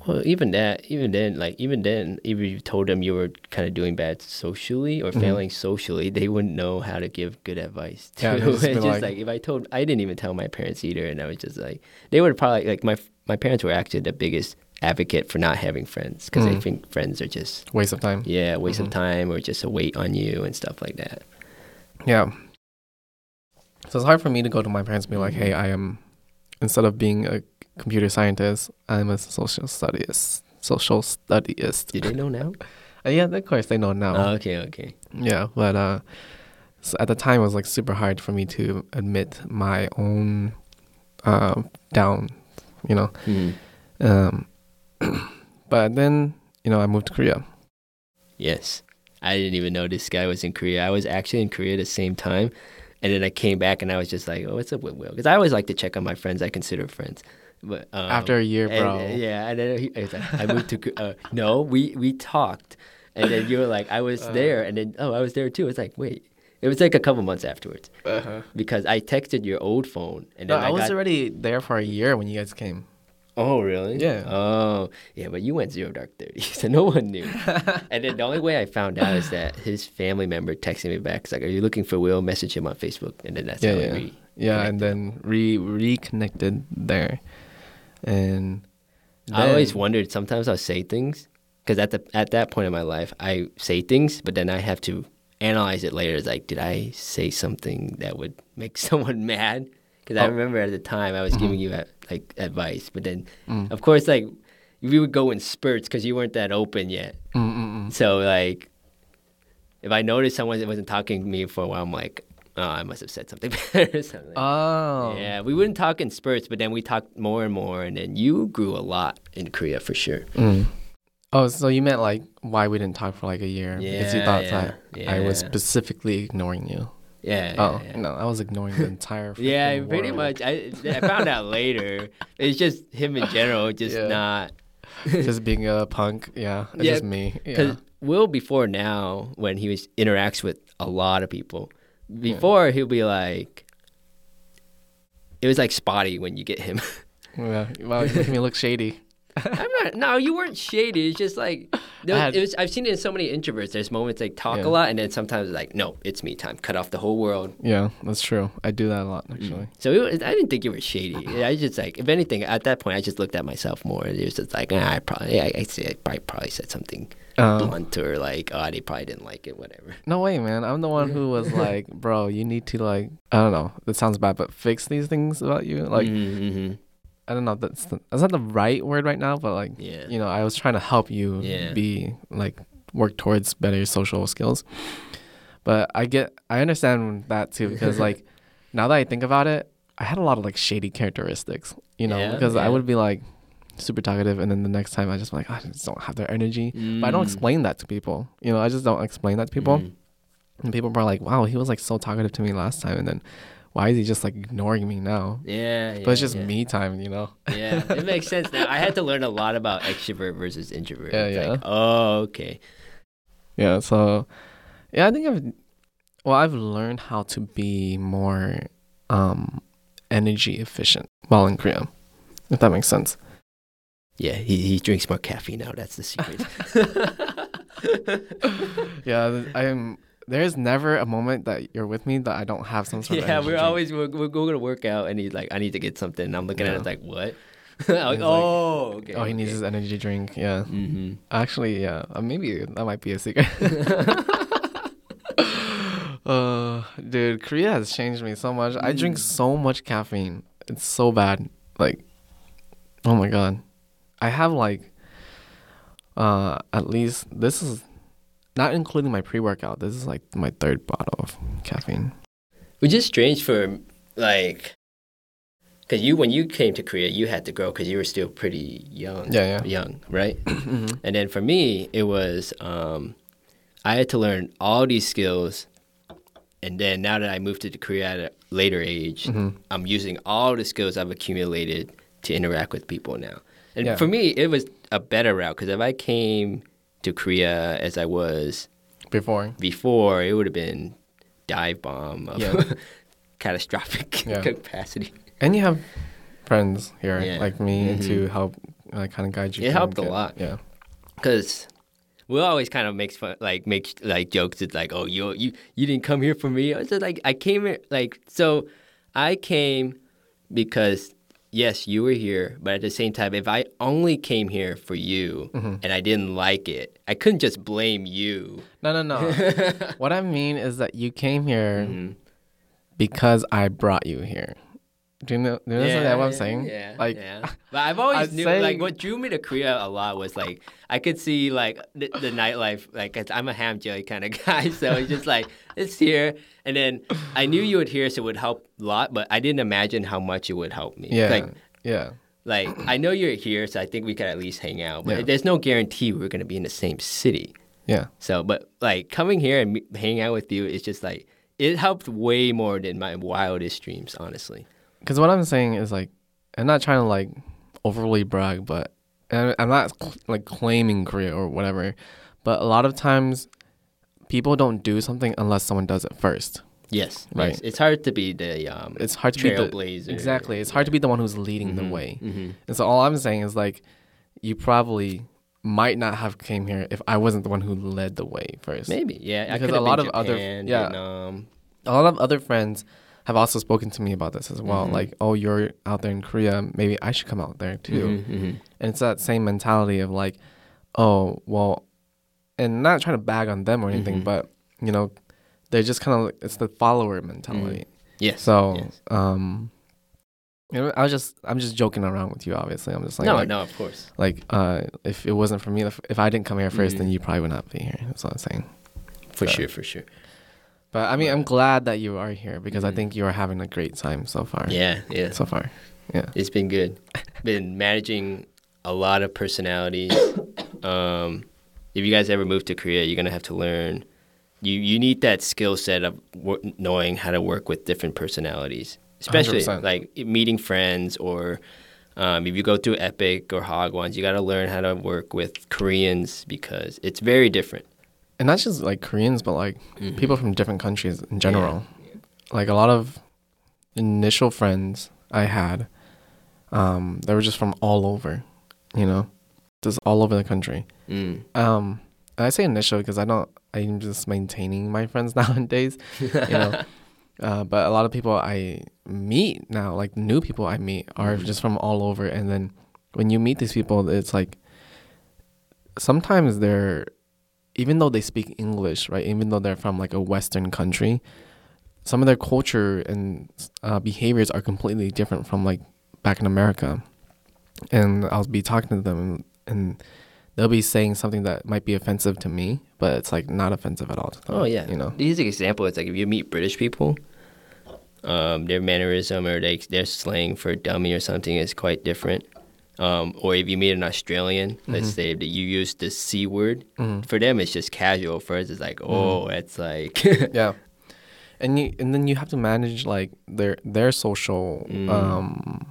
B: Well, even that, even then, like even then, even if you told them you were kind of doing bad socially or
A: Mhm.
B: failing socially, they wouldn't know how to give good advice. Too.
A: Yeah, just
B: it's just
A: like-
B: like, if I told, I didn't even tell my parents either, and I was just like, they would probably like my my parents were actually the biggest advocate for not having friends because they
A: Mm.
B: think friends are just
A: Waste of time.
B: yeah waste
A: Mhm.
B: of time or just a weight on you and stuff like that.
A: Yeah. So it's hard for me to go to my parents and be like, "Hey, I am instead of being a computer scientist, I'm a social studies social studiist."
B: Do they know now?
A: Uh, yeah, of course they know now.
B: Oh, okay, okay.
A: yeah, but uh, so at the time it was like super hard for me to admit my own uh, down, you know.
B: Mhm.
A: Um, but then you know I moved to Korea.
B: Yes. I didn't even know this guy was in Korea. I was actually in Korea at the same time. And then I came back and I was just like, oh, what's up with Will? Because I always like to check on my friends I consider friends. But um,
A: After a year,
B: and-
A: bro.
B: yeah. And then he, I, was like, I moved to, uh, no, we, we talked. And then you were like, I was
A: Uh.
B: there. And then, oh, I was there too. It's like, wait. It was like a couple months afterwards
A: Uh-huh.
B: because I texted your old phone. And
A: No, I,
B: I,
A: was
B: got,
A: already there for a year when you guys came.
B: Oh, really?
A: Yeah.
B: Oh, yeah, but you went zero dark 30, so no one knew. and then the only way I found out is that his family member texted me back. It's like, Are you looking for Will? Message him on Facebook. And then that's
A: Yeah,
B: how
A: yeah.
B: we
A: Yeah, and then re reconnected there, and
B: I always wondered sometimes I'll say things because at, the, at that point in my life, I say things, but then I have to analyze it later. It's like, Did I say something that would make someone mad? Because I
A: Oh.
B: remember at the time I was
A: Mhm.
B: giving you uh, like advice, but then,
A: Mm.
B: of course, like, we would go in spurts because you weren't that open yet.
A: Mm, mm, mm.
B: So like, if I noticed someone wasn't talking to me for a while, I'm like, oh, I must have said something better or something.
A: Oh,
B: Yeah, we wouldn't talk in spurts, but then we talked more and more, and then you grew a lot in Korea for sure.
A: Mm. Oh, so you meant like why we didn't talk for like a year because you thought
B: yeah,
A: that I was specifically ignoring you.
B: Yeah.
A: oh
B: yeah, yeah.
A: no, I was ignoring the entire.
B: Yeah, pretty
A: world.
B: much. I I found out later. It's just him in general, just
A: Yeah.
B: not.
A: just being a punk. Yeah, it's
B: Yeah,
A: just me.
B: Because. Will before now, when he was interacts with a lot of people, before he'll be like, it was like spotty when you get him.
A: yeah. Well, you make me look shady.
B: I'm not. No, you weren't shady. It's just like there
A: had-
B: it was. I've seen it in so many introverts. There's moments like talk
A: Yeah.
B: a lot, and then sometimes like, no, it's me time. Cut off the whole world.
A: Yeah, that's true. I do that a lot actually.
B: So it, I didn't think you were shady. I just like, if anything, at that point, I just looked at myself more. It was just like, ah, I probably, I, I, I probably, probably said something
A: Um,
B: blunt or like, oh, they probably didn't like it, whatever.
A: No way, man. I'm the one who was like, bro, you need to like, I don't know. That sounds bad, but fix these things about you. Like,
B: mm-hmm.
A: I don't know. if That's the, that's not the right word right now, but like,
B: yeah,
A: you know, I was trying to help you
B: Yeah.
A: be like work towards better social skills. But I get, I understand that too because like, now that I think about it, I had a lot of like shady characteristics. You know,
B: Yeah,
A: because I would be like super talkative, and then the next time I just like, I just don't have their energy. But I don't
B: Mm.
A: explain that to people. You know, I just don't explain that to people.
B: Mhm.
A: And people are like, wow, he was like so talkative to me last time. And then why is he just like ignoring me now?
B: Yeah, yeah,
A: but it's just
B: yeah.
A: me time, you know?
B: Yeah, it makes sense now. I had to learn a lot about extrovert versus introvert.
A: Yeah,
B: It's
A: yeah.
B: Like, oh, okay.
A: Yeah. So, yeah, I think I've, well, I've learned how to be more um, energy efficient while in Korea, if that makes sense.
B: Yeah, he, he drinks more caffeine now. That's the secret.
A: Yeah, I'm. There's never a moment that you're with me that I don't have some sort of.
B: yeah, we're always we're, we're going to work out, and he's like, "I need to get something." And I'm looking at
A: Yeah.
B: it like, "What?" Like, oh, okay.
A: Oh, he needs his energy drink. Yeah.
B: hmm
A: Actually, yeah. Uh, maybe that might be a secret. uh, dude, Korea has changed me so much. I drink
B: Mm.
A: so much caffeine. It's so bad. Like, oh my god, I have like, uh, at least this is not including my pre-workout. This is like my third bottle of caffeine.
B: Which is strange for like, because you when you came to Korea, you had to grow because you were still pretty young.
A: Yeah, yeah.
B: Young, right?
A: Mhm.
B: And then for me, it was um, I had to learn all these skills, and then now that I moved to Korea at a later age,
A: Mhm.
B: I'm using all the skills I've accumulated to interact with people now. And
A: Yeah.
B: for me, it was a better route because if I came to Korea as I was
A: Before.
B: before, it would have been dive bomb of
A: Yeah.
B: catastrophic
A: Yeah.
B: capacity.
A: And you have friends here
B: Yeah.
A: like me
B: Mhm.
A: to help like kind of guide you.
B: It helped a lot.
A: Yeah.
B: because Will always kind of makes fun, like makes like jokes. It's like, oh, you you you didn't come here for me. I just like, I came here like so. I came because yes, you were here, but at the same time, if I only came here for you
A: Mhm.
B: and I didn't like it, I couldn't just blame you.
A: No, no, no. what I mean is that you came here
B: Mhm.
A: because I brought you here. Do you know? Do you understand what I'm saying?
B: Yeah,
A: Like,
B: yeah. But I've always
A: I'm
B: knew like what drew me to Korea a lot was like I could see like the, the nightlife. Like 'cause I'm a ham jelly kind of guy, so it's just like it's here. And then I knew you would here, so it would help a lot. But I didn't imagine how much it would help me.
A: yeah,
B: Like
A: yeah,
B: like I know you're here, so I think we could at least hang out. But
A: Yeah.
B: there's no guarantee we're gonna be in the same city.
A: yeah.
B: So, but like coming here and hanging out with you, it's just like it helped way more than my wildest dreams, honestly.
A: Because what I'm saying is like, I'm not trying to like overly brag, but and I'm not like claiming Korea or whatever. But a lot of times, people don't do something unless someone does it first.
B: Yes,
A: Right.
B: yes. It's hard to be the um,
A: It's hard to be the exactly. It's hard to be the one who's leading the
B: Mhm,
A: way.
B: mhm.
A: And so all I'm saying is like, you probably might not have came here if I wasn't the one who led the way first.
B: Maybe, yeah.
A: Because a lot of other-
B: Japan,
A: yeah.
B: Vietnam.
A: a lot of other friends have also spoken to me about this as well.
B: Mhm.
A: Like, oh, you're out there in Korea, maybe I should come out there too.
B: Mhm, mhm.
A: And it's that same mentality of like, oh, well, and not trying to bag on them or anything,
B: Mhm.
A: but you know, they're just kind of like, it's the follower mentality.
B: Yes.
A: So,
B: yes.
A: um, you know, I was just, I'm just joking around with you. Obviously, I'm just like,
B: no,
A: like,
B: no, of course.
A: like, uh, if it wasn't for me, if, if I didn't come here 1st
B: Mhm.
A: then you probably would not be here. That's what I'm saying.
B: For
A: So-
B: sure, for sure.
A: But I mean, I'm glad that you are here because I
B: Mhm.
A: think you are having a great time so far.
B: Yeah, yeah.
A: So far. Yeah.
B: It's been good. been managing a lot of personalities. Um, if you guys ever move to Korea, you're gonna have to learn. You you need that skill set of wor- knowing how to work with different personalities, especially
A: 100%.
B: like meeting friends or. Um, if you go through EPIK or Hagwons, you got to learn how to work with Koreans because it's very different.
A: And not just like Koreans, but like
B: Mhm.
A: people from different countries in general. Like a lot of initial friends I had, um, they were just from all over, you know, just all over the country.
B: Mm.
A: Um, and I say initial because I don't, I'm just maintaining my friends nowadays, you know. uh, but a lot of people I meet now, like new people I meet, are
B: Mhm.
A: just from all over. And then when you meet these people, it's like sometimes they're, even though they speak English, right? Even though they're from like a Western country, some of their culture and uh, behaviors are completely different from like back in America. And I'll be talking to them and they'll be saying something that might be offensive to me, but it's like not offensive at all to them.
B: Oh yeah,
A: you know.
B: Here's an example. It's like if you meet British people, um, their mannerism or they, their slang for dummy or something is quite different. Um, or if you meet an Australian, let's
A: Mhm.
B: say that you use the c word,
A: Mhm.
B: for them it's just casual. For us, it's like, oh, it's like,
A: yeah and you and then you have to manage like their their social
B: Mm.
A: um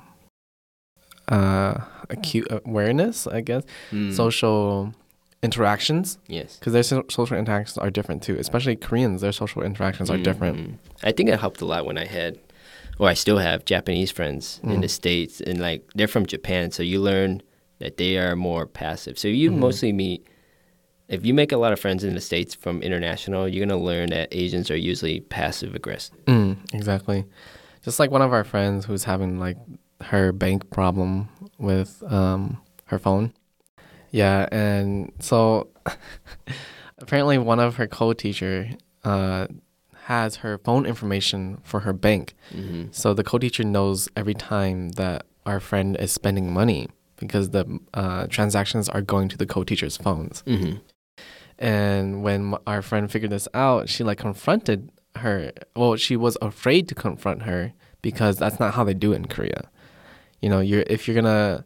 A: uh acute awareness i guess
B: Mm,
A: social interactions
B: yes,
A: because their so- social interactions are different too especially koreans their social interactions are
B: Mm,
A: different
B: mm. I think it helped a lot when I had, or I still have Japanese friends in
A: Mm.
B: the states, and like they're from Japan, so you learn that they are more passive. So you
A: Mhm.
B: mostly meet if you make a lot of friends in the states from international, you're gonna learn that Asians are usually passive aggressive.
A: Mm, exactly. Just like one of our friends who's having like her bank problem with um her phone. Yeah, and so apparently one of her co-teacher uh has her phone information for her bank.
B: hmm
A: So the co-teacher knows every time that our friend is spending money because the uh, transactions are going to the co-teacher's phones.
B: hmm
A: And when our friend figured this out, she like confronted her. Well, she was afraid to confront her because that's not how they do it in Korea. You know, you're if you're gonna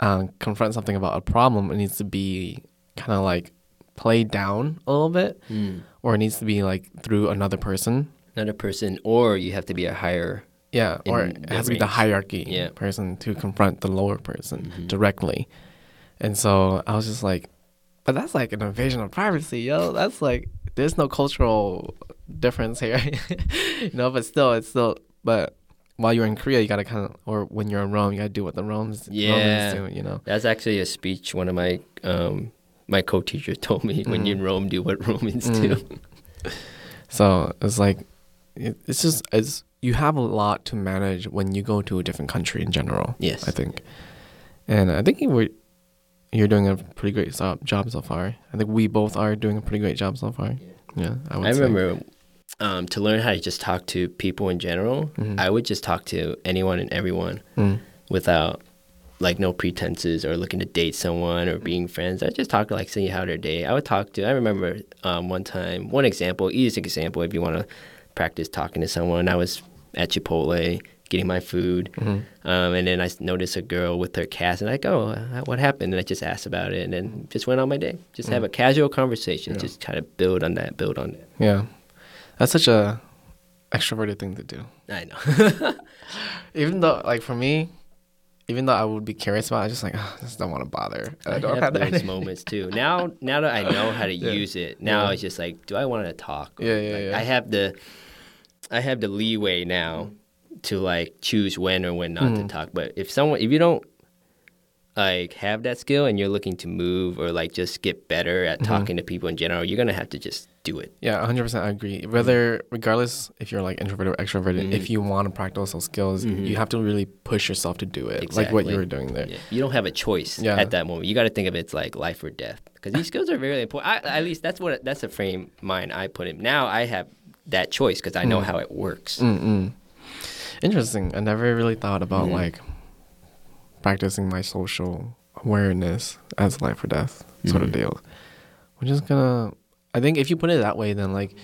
A: um, confront something about a problem, it needs to be kind of like played down a little bit,
B: Mm.
A: Or it needs to be like through another person.
B: Another person, or you have to be a higher.
A: Yeah, or it has to be the hierarchy
B: Yeah.
A: person to confront the lower person
B: Mhm.
A: directly. And so I was just like, but that's like an invasion of privacy, yo. That's like there's no cultural difference here, you know. But still, it's still. But while you're in Korea, you gotta kind of, or when you're in Rome, you gotta do what the Romans,
B: Yeah.
A: Romans do, you know.
B: That's actually a speech one of my um, my co-teacher told me. When you're in Rome, do what Romans do.
A: Mm. So it's like, it's just it's you have a lot to manage when you go to a different country in general.
B: Yes.
A: I think, and I think you you're doing a pretty great job, job so far. I think we both are doing a pretty great job so far. Yeah, I.
B: I remember um, to learn how to just talk to people in general.
A: Mhm.
B: I would just talk to anyone and everyone
A: Mm.
B: without like no pretenses or looking to date someone or being friends. I just talk like seeing how their day. I would talk to. I remember um, one time, one example, easy example. If you want to practice talking to someone, I was at Chipotle getting my food,
A: Mhm.
B: um, and then I noticed a girl with her cast, and I go, oh, "What happened?" And I just asked about it, and then just went on my day. Just have a casual conversation.
A: Yeah.
B: Just try to build on that. Build on that.
A: Yeah, that's such a extroverted thing to do.
B: I know.
A: Even though, like for me, even though I would be curious about, it, I just like "Ah, I just don't want to bother. I,
B: I
A: don't
B: have those
A: energy.
B: moments too. Now, now that I know how to
A: Yeah.
B: use it, now
A: Yeah.
B: it's just like, do I want to talk? Or,
A: Yeah, yeah,
B: like,
A: yeah.
B: I have the, I have the leeway now to like choose when or when not to
A: Mhm.
B: talk. But if someone, if you don't like have that skill and you're looking to move or like just get better at
A: Mhm.
B: talking to people in general, you're gonna have to just do it.
A: Yeah, 100% I agree. Whether, regardless if you're like introverted or extroverted, if
B: Mhm.
A: you want to practice those skills,
B: Mhm.
A: you have to really push yourself to do it. Like what you were doing there.
B: Yeah. You don't have a choice
A: Yeah.
B: at that moment. You got to think of it's like life or death because these skills are very important. I, at least that's what that's the frame mind I put in. Now I have that choice because I know
A: Mm.
B: how it works.
A: Mm-mm. Interesting. I never really thought about
B: Mhm.
A: like practicing my social awareness as life or death sort of
B: Mhm.
A: deal. We're just gonna. I think if you put it that way, then like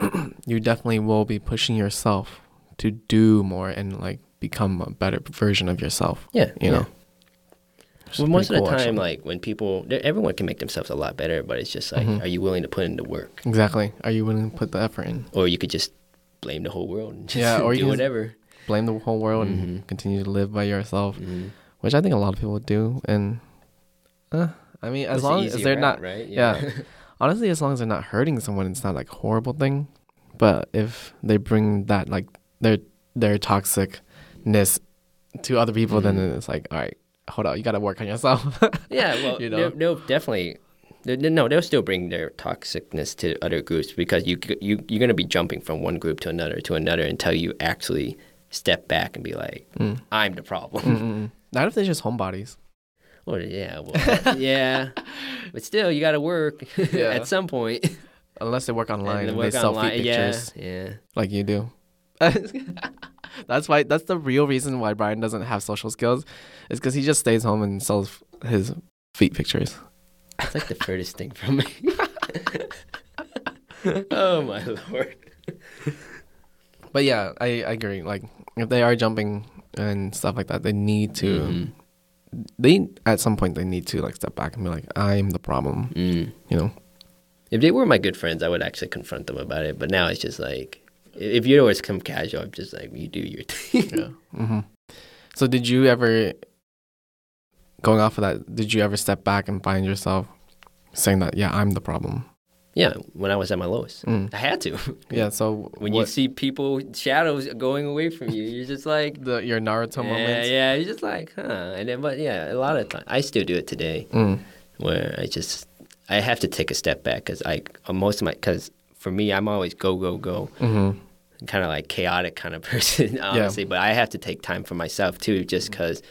A: you definitely will be pushing yourself to do more and like become a better version of yourself.
B: Yeah,
A: You
B: yeah.
A: know.
B: Well, most of the time,
A: actually.
B: like when people, everyone can make themselves a lot better, but it's just like,
A: Mhm.
B: are you willing to put in the work,
A: exactly. Are you willing to put the effort in?
B: or you could just blame the whole world and just
A: Yeah, or you
B: do
A: can-
B: whatever.
A: Blame the whole world and
B: Mhm.
A: continue to live by yourself,
B: Mhm.
A: Which I think a lot of people do. And uh, I mean, as
B: the
A: long as they're
B: route,
A: not
B: right?
A: yeah. honestly, as long as they're not hurting someone, it's not like a horrible thing. But if they bring that like their their toxicness to other people, then
B: Mhm.
A: it's like, all right, hold on, you got to work on yourself.
B: Yeah, well,
A: You know?
B: they'll, they'll definitely. No, they'll still bring their toxicness to other groups because you you you're gonna be jumping from one group to another to another until you actually step back and be like,
A: Mm.
B: I'm the problem.
A: Mm-mm. Not if they're just homebodies.
B: Well, yeah, well, yeah, but still, you got to work
A: Yeah.
B: at some point.
A: Unless they work online
B: And
A: they sell
B: online,
A: feet
B: yeah,
A: pictures
B: yeah.
A: like you do. that's why. That's the real reason why Brian doesn't have social skills, is because he just stays home and sells his feet pictures.
B: It's like the furthest thing from me. oh my lord.
A: But yeah, I, I agree. Like if they are jumping and stuff like that, they need to.
B: Mhm.
A: They at some point they need to like step back and be like, I'm the problem.
B: Mm.
A: You know.
B: If they were my good friends, I would actually confront them about it. But now it's just like, if you always come casual, I'm just like, you do your thing.
A: Yeah. hmm So did you ever, going off of that, did you ever step back and find yourself saying that, yeah, I'm the problem?
B: Yeah, when I was at my lowest,
A: Mm.
B: I had to.
A: Yeah. So
B: when you see people shadows going away from you, you're just like,
A: the your Naruto
B: yeah,
A: moments.
B: yeah. You're just like, huh. And then, but yeah, a lot of time I still do it today,
A: Mm.
B: where I just I have to take a step back because I most of my because for me I'm always go go go,
A: Mm-hmm.
B: kind of like chaotic kind of person honestly. But I have to take time for myself too, just because.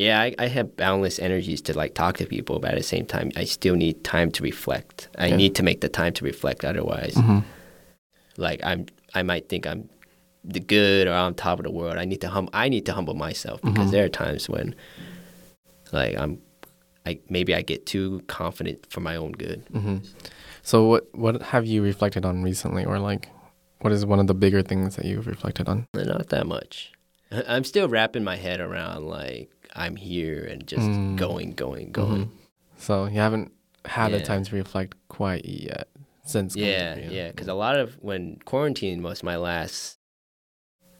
B: Yeah, I, I have boundless energies to like talk to people, but at the same time, I still need time to reflect. I
A: Yeah.
B: need to make the time to reflect. Otherwise,
A: Mm-hmm.
B: like I'm I might think I'm the good or on top of the world. I need to hum I need to humble myself because
A: Mhm.
B: there are times when like I'm I maybe I get too confident for my own good.
A: Mm-hmm. So what what have you reflected on recently, or like, what is one of the bigger things that you've reflected on?
B: Not that much. I'm still wrapping my head around like I'm here and just
A: Mm.
B: going, going, going.
A: Mhm. So you haven't had the
B: Yeah.
A: time to reflect quite yet since.
B: Yeah,
A: here.
B: yeah. Because a lot of when quarantine was my last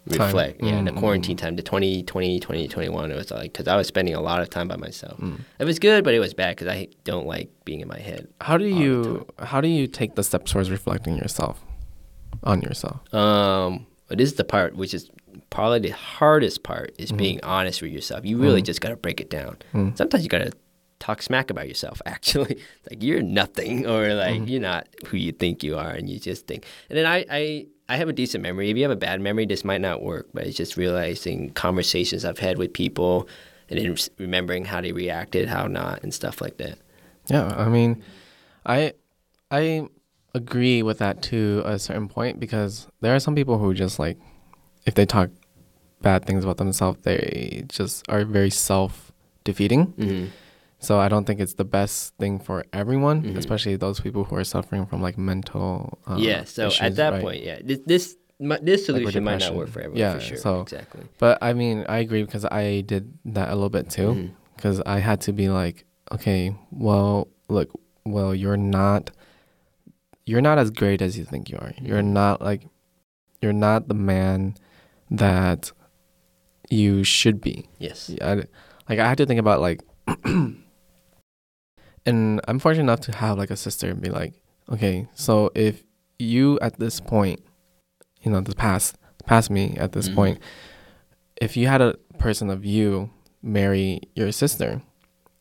A: Time.
B: reflect. Yeah, the
A: Mm,
B: quarantine time, the 2020, 2021, it was like, because I was spending a lot of time by myself.
A: Mm.
B: It was good, but it was bad because I don't like being in my head.
A: How do you how do you take the steps towards reflecting yourself on yourself?
B: Um, this is the part which is probably the hardest part is
A: Mhm.
B: being honest with yourself. You really
A: Mhm.
B: just got to break it down.
A: Mm.
B: Sometimes you got to talk smack about yourself, actually. like, you're nothing, or like,
A: Mhm.
B: you're not who you think you are, and you just think. And then I, I, I have a decent memory. If you have a bad memory, this might not work, but it's just realizing conversations I've had with people and then remembering how they reacted, how not, and stuff like that.
A: Yeah, I mean, I I agree with that to a certain point because there are some people who just like if they talk bad things about themselves, they just are very self defeating.
B: Mm-hmm.
A: So I don't think it's the best thing for everyone,
B: Mhm.
A: especially those people who are suffering from like mental. Uh,
B: yeah. So
A: issues,
B: at that
A: right?
B: point, yeah, this this mi- this
A: Like
B: solution might not work for everyone.
A: Yeah,
B: for sure.
A: so-
B: exactly.
A: But I mean, I agree because I did that a little bit too. Because I had to be like, okay, well, look, well, you're not, you're not as great as you think you are. You're
B: Mhm.
A: not like, you're not the man that you should be.
B: Yes.
A: I, like I had to think about like, and I'm fortunate enough to have like a sister and be like, okay, so if you at this point, you know, the past, past me at this
B: Mhm.
A: point, if you had a person of you marry your sister,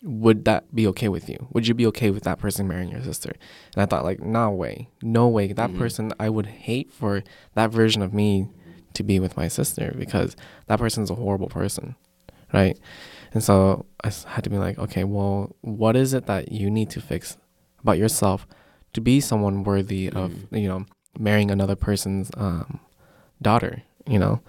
A: would that be okay with you? Would you be okay with that person marrying your sister? And I thought like, no way, no way. That
B: Mhm.
A: person, I would hate for that version of me to be with my sister because that person's a horrible person, right? And so I had to be like, okay, well, what is it that you need to fix about yourself to be someone worthy of,
B: Mm.
A: you know, marrying another person's um, daughter, you know?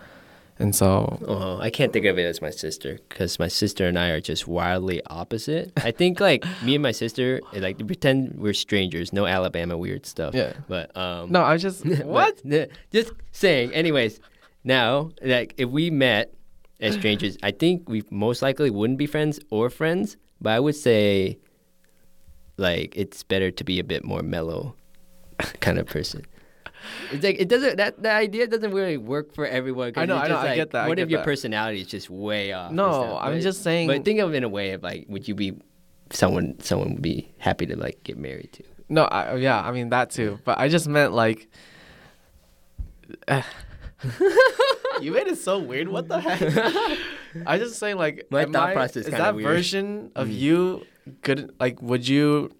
A: And so,
B: Oh, I can't think of it as my sister because my sister and I are just wildly opposite. I think like me and my sister, eh, like pretend we're strangers, no Alabama weird stuff.
A: yeah.
B: But um,
A: No, I was
B: just,
A: what?
B: just saying. Anyways, now like if we met as strangers, I think we most likely wouldn't be friends or friends. But I would say, like, it's better to be a bit more mellow, kind of person. It's like it doesn't that the idea doesn't really work for everyone.
A: I know, I know,
B: just
A: I get that, I
B: What
A: get
B: if your
A: that.
B: personality is just way off?
A: No, I'm
B: but-
A: just saying.
B: But think of it in a way of like, would you be someone someone would be happy to like get married to?
A: No, I, yeah, I mean that too. But I just meant like. you made it so weird. What the heck? I just saying like
B: My thought
A: I-
B: process
A: is that
B: weird.
A: version of
B: Mm.
A: you good? Like, would you?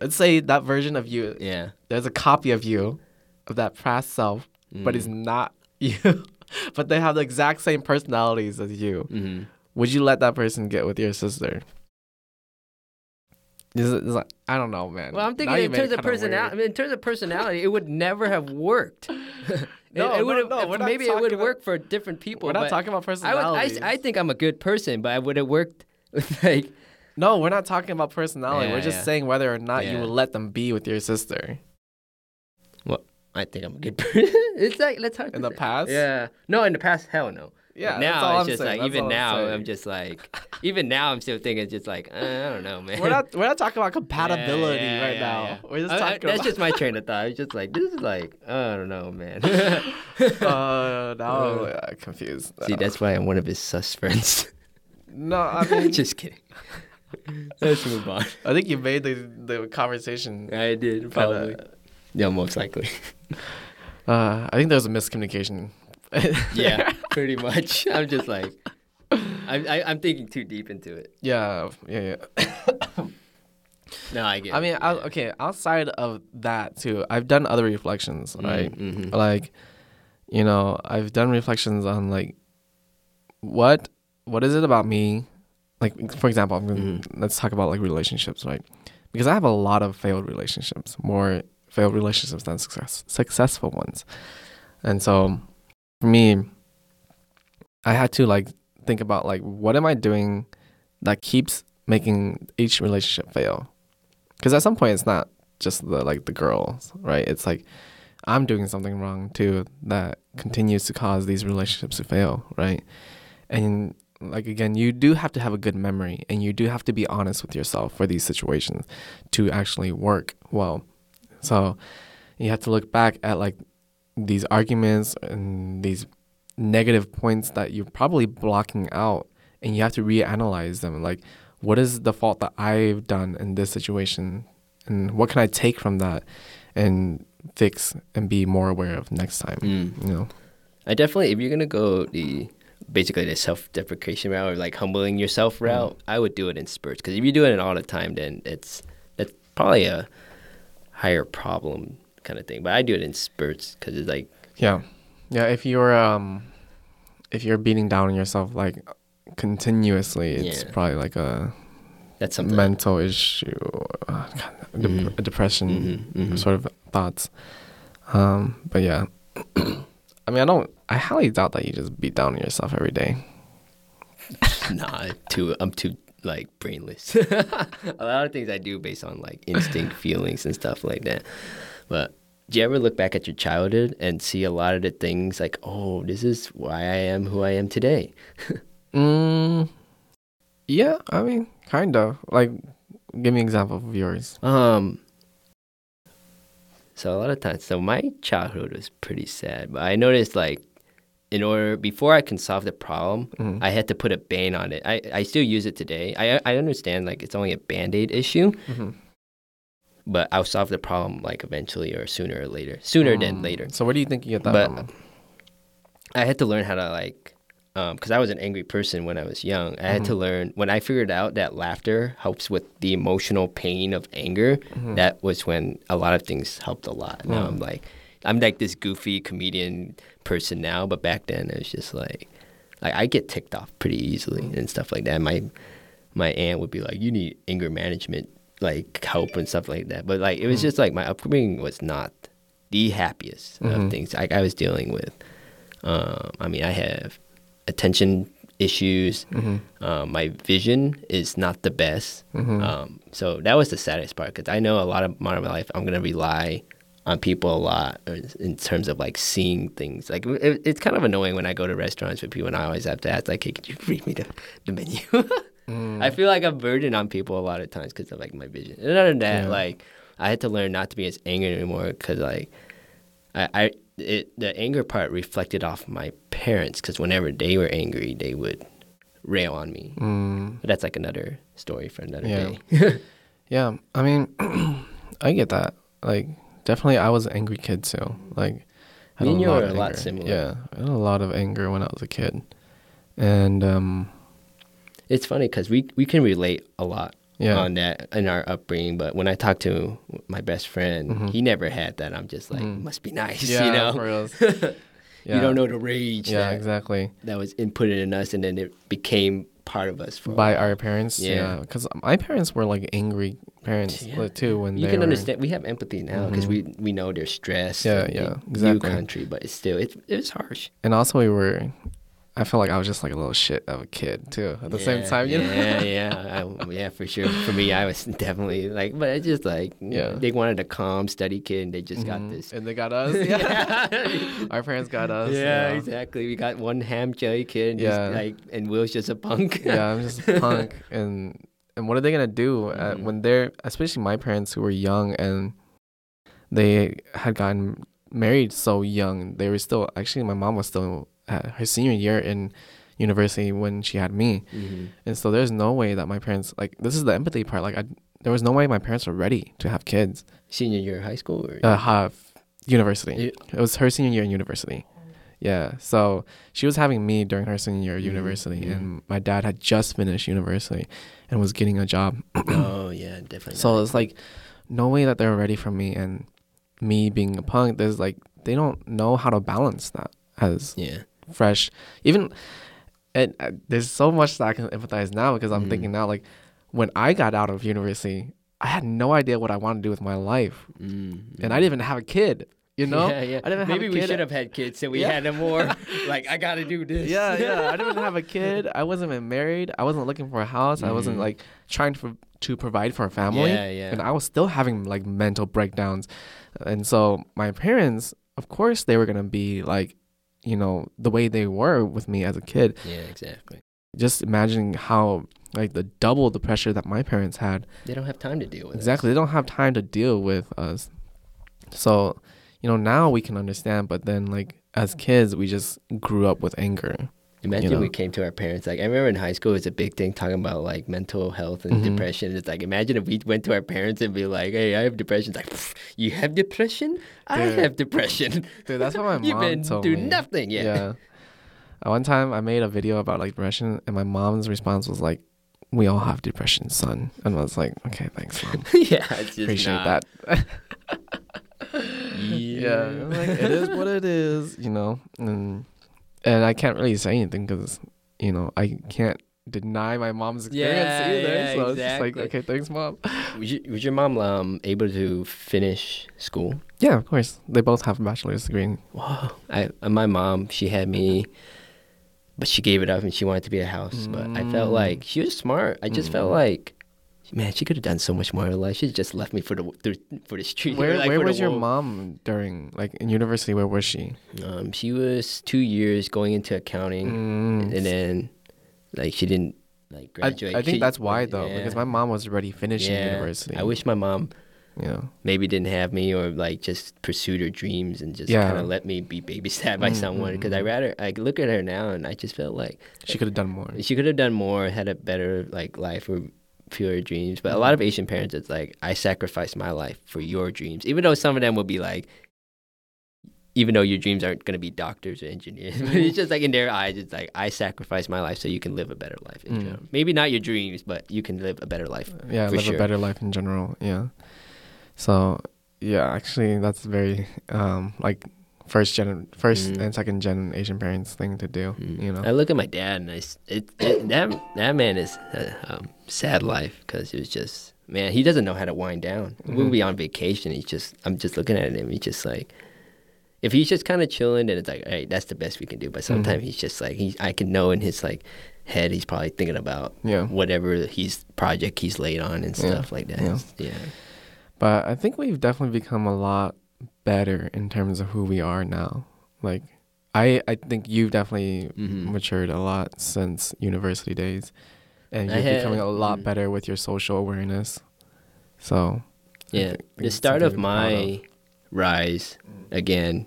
A: Let's say that version of you.
B: Yeah,
A: There's a copy of you, of that past self, but it's
B: Mm.
A: not you. but they have the exact same personalities as you.
B: hmm
A: Would you let that person get with your sister? Is it, is it- I don't know, man.
B: Well, I'm thinking in terms of
A: kinda
B: personality. I mean, in terms of personality, it would never have worked.
A: No,
B: it
A: no,
B: would've-
A: no, not
B: maybe it would
A: about-
B: work for different people.
A: We're not talking about
B: I, would, I. I think I'm a good person, but I would have worked with like.
A: No, we're not talking about personality.
B: Yeah,
A: we're just
B: yeah.
A: saying whether or not you would let them be with your sister.
B: Well, I think I'm a good person. it's like let's talk
A: In the past?
B: Yeah. No, in the past, hell no.
A: Yeah,
B: now
A: all
B: it's
A: I'm
B: just
A: saying.
B: like
A: That's
B: even
A: all I'm
B: now I'm, just like even now I'm still thinking just like uh, I don't know, man.
A: We're not we're not talking about compatibility
B: Yeah, yeah,
A: right now. We're just
B: I- I-
A: talking
B: that's
A: about
B: just my train of thought. It's just like this is like I don't know, man.
A: uh, now
B: Uh,
A: I'm confused.
B: See,
A: Uh,
B: that's why I'm one of his sus friends.
A: no, I mean,
B: just kidding. Let's move on.
A: I think you made the the conversation
B: I did
A: kinda-
B: probably. Yeah, most likely.
A: Uh, I think there was a miscommunication.
B: yeah, pretty much. I'm just like, I, I I'm thinking too deep into it.
A: yeah, yeah, yeah.
B: No, I get.
A: I mean, I, okay. Outside of that too, I've done other reflections, right?
B: Mm-hmm.
A: Like, you know, I've done reflections on like, what, what is it about me? Like, for example, I'm gonna,
B: Mhm.
A: let's talk about like relationships, right? Because I have a lot of failed relationships, more failed relationships than success, successful ones, and so me, I had to like think about like what am I doing that keeps making each relationship fail? Because at some point, it's not just the like the girls, right? It's like I'm doing something wrong too that continues to cause these relationships to fail, right? And like again, you do have to have a good memory and you do have to be honest with yourself for these situations to actually work well. So you have to look back at like these arguments and these negative points that you're probably blocking out and you have to reanalyze them like what is the fault that I've done in this situation and what can I take from that and fix and be more aware of next time.
B: Mm.
A: You know.
B: I definitely, if you're gonna go the basically the self-deprecation route or like humbling yourself route, I would do it in spurts. Because if you're doing it all the time, then it's that's probably a higher problem kind of thing. But I do it in spurts because it's like,
A: Yeah. Yeah, if you're um if you're beating down on yourself like continuously, it's
B: Yeah.
A: probably like a
B: that's something.
A: mental issue, uh, dep-
B: Mhm.
A: a depression
B: Mhm, mhm.
A: sort of thoughts. Um, but yeah, I mean, I don't. I highly doubt that you just beat down on yourself every day.
B: nah, too. I'm too like brainless. a lot of things I do based on like instinct, feelings, and stuff like that. But do you ever look back at your childhood and see a lot of the things like, oh, this is why I am who I am today?
A: Mm, yeah, I mean, kind of. Like, give me an example of yours.
B: Um. So a lot of times, so my childhood was pretty sad, but I noticed like, in order before I can solve the problem,
A: Mhm.
B: I had to put a band on it. I I still use it today. I I understand like it's only a band aid issue,
A: Mhm.
B: But I'll solve the problem like eventually or sooner or later. Sooner than
A: Mm.
B: later.
A: So, where do you think you get that
B: But-
A: from?
B: I had to learn how to like, because I was an angry person when I was young. I had to learn when I figured out that laughter helps with the emotional pain of anger.
A: Mhm.
B: That was when a lot of things helped a lot. Now
A: Mm.
B: I'm like, I'm like this goofy comedian person now, but back then it was just like, like I get ticked off pretty easily and stuff like that. My my aunt would be like, "You need anger management, like help and stuff like that." But like it was just like my upbringing was not the happiest
A: Mhm.
B: of things like I was dealing with. Um, I mean, I have attention issues.
A: Mhm.
B: Um, my vision is not the best.
A: Mhm.
B: Um, so that was the saddest part because I know a lot of my life I'm gonna rely on people a lot in terms of like seeing things. Like it, it's kind of annoying when I go to restaurants with people and I always have to ask like, "Hey, could you read me the, the menu?"
A: Mm.
B: I feel like I'm burdened on people a lot of times because of like my vision. And other than that,
A: Yeah.
B: like I had to learn not to be as angry anymore because like I, I it, the anger part reflected off my parents because whenever they were angry, they would rail on me.
A: Mm.
B: But that's like another story for another
A: Yeah.
B: day.
A: Yeah, I mean, I get that. Like, definitely, I was an angry kid too. Like, had
B: Me and you
A: lot of
B: a lot similar.
A: Yeah, I had a lot of anger when I was a kid, and um,
B: it's funny because we we can relate a lot
A: yeah,
B: on that in our upbringing. But when I talk to my best friend,
A: Mhm.
B: he never had that. I'm just like,
A: Mhm.
B: must be nice,
A: yeah,
B: you know.
A: for reals.
B: You don't know the rage
A: Yeah,
B: that,
A: exactly.
B: that was inputted in us, and then it became part of us. For
A: By our parents,
B: Yeah.
A: yeah, because my parents were like angry parents
B: Yeah.
A: too. When
B: you
A: they
B: can
A: were,
B: understand. We have empathy now because
A: Mhm.
B: we we know they're stressed.
A: Yeah, yeah,
B: they- New
A: exactly.
B: country, but it's still it's it's harsh.
A: and also we were. I felt like I was just like a little shit of a kid too. At the same time, you know.
B: yeah, yeah, I, yeah, for sure. For me, I was definitely like, but it's just like,
A: Yeah.
B: they wanted a calm, steady kid, and they just got
A: Mhm.
B: this.
A: and they got us. Yeah. Our parents got us.
B: yeah,
A: know.
B: exactly. We got one ham jelly kid,
A: Yeah.
B: just like, and Will's just a punk.
A: yeah, I'm just a punk, and and what are they gonna do uh
B: Mhm.
A: when they're, especially my parents who were young and they had gotten married so young. They were still actually my mom was still at her senior year in university when she had me,
B: Mhm.
A: and so there's no way that my parents like this is the empathy part. Like I, there was no way my parents were ready to have kids.
B: Senior year of high school or
A: Uh, have university.
B: Yeah.
A: It was her senior year in university. Yeah, so she was having me during her senior year of
B: Mhm,
A: university,
B: mhm.
A: and my dad had just finished university and was getting a job.
B: oh yeah, definitely.
A: So it's like no way that they're ready for me, and me being a punk. There's like they don't know how to balance that as
B: yeah,
A: fresh. Even and uh, there's so much that I can empathize now because I'm
B: Mhm.
A: thinking now like when I got out of university, I had no idea what I wanted to do with my life,
B: mm,
A: and I didn't even have a kid. You know,
B: yeah, yeah.
A: I didn't have
B: Maybe
A: a
B: we should have had kids so we
A: Yeah.
B: had them more. like I gotta do this.
A: yeah, yeah. I didn't have a kid. I wasn't even married. I wasn't looking for a house. I wasn't
B: Mhm.
A: like trying to to provide for a family.
B: Yeah, yeah.
A: And I was still having like mental breakdowns. And so my parents, of course, they were gonna be like, you know, the way they were with me as a kid.
B: yeah, exactly.
A: Just imagining how like the double the pressure that my parents had.
B: They don't have time to deal with
A: Exactly. They don't have time to deal with us. So, you know, now we can understand, but then like as kids we just grew up with anger.
B: Imagine
A: know.
B: we came to our parents. Like I remember in high school, it was a big thing talking about like mental health and
A: Mhm.
B: depression. It's like imagine if we went to our parents and be like, "Hey, I have depression." It's like, you have depression? I have depression.
A: Dude, that's what my mom
B: You've been
A: told
B: through
A: me.
B: nothing. Yeah.
A: Uh, one time I made a video about like depression, and my mom's response was like, "We all have depression, son." And I was like, "Okay, thanks, mom.
B: Yeah,
A: Appreciate
B: not-
A: that."
B: Yeah.
A: I'm like it is what it is, you know. And and I can't really say anything because you know I can't deny my mom's experience
B: Yeah,
A: either.
B: yeah,
A: so it's just like,
B: exactly.
A: okay, thanks, mom.
B: Was, you, was your mom um, able to finish school?
A: Yeah, of course. They both have a bachelor's degree.
B: Wow. I uh, my mom, she had me, but she gave it up and she wanted to be a house. But I felt
A: Mm.
B: like she was smart. I just felt
A: Mm.
B: like, man, she could have done so much more in her life. She just left me for the, for the street.
A: Where
B: like,
A: where was your mom during like in university? Where was she?
B: Um, she was two years going into accounting,
A: Mm.
B: and then like she didn't like
A: I,
B: graduate.
A: I think
B: She-
A: that's why though, because my mom was already finishing
B: Yeah.
A: university.
B: I wish my mom
A: you know.
B: maybe didn't have me or like just pursued her dreams and just
A: Yeah.
B: kind of let me be babysat by
A: Mm,
B: someone
A: mm,
B: because I
A: mm.
B: rather I look at her now and I just felt like
A: She could have done more.
B: she could have done more, had a better like life or fewer dreams. But a lot of Asian parents, it's like I sacrifice my life for your dreams, even though some of them will be like. Even though your dreams aren't going to be doctors or engineers, but it's just like in their eyes, it's like I sacrifice my life so you can live a better life. In
A: Mm.
B: general. Maybe not your dreams, but you can live a better life.
A: yeah, live
B: sure.
A: a better life in general. Yeah. So, yeah, actually, that's very um like first gen, 1st
B: Mhm.
A: and second gen Asian parents thing to do.
B: Mm.
A: You know.
B: I look at my dad and I, it, it that that man is a um, sad life because it was just man he doesn't know how to wind down. We'll
A: Mhm.
B: be on vacation. He's just I'm just looking at him. He's just like if he's just kind of chilling, then it's like hey that's the best we can do. But sometimes
A: Mhm.
B: he's just like he I can know in his like head he's probably thinking about
A: yeah.
B: whatever he's project he's laid on and
A: Yeah.
B: stuff like that.
A: Yeah.
B: yeah.
A: But I think we've definitely become a lot better in terms of who we are now. Like, I I think you've definitely
B: Mhm.
A: matured a lot since university days, and you're
B: had-
A: becoming a lot
B: mm.
A: better with your social awareness. So,
B: Yeah, the start of
A: to be proud
B: my rise again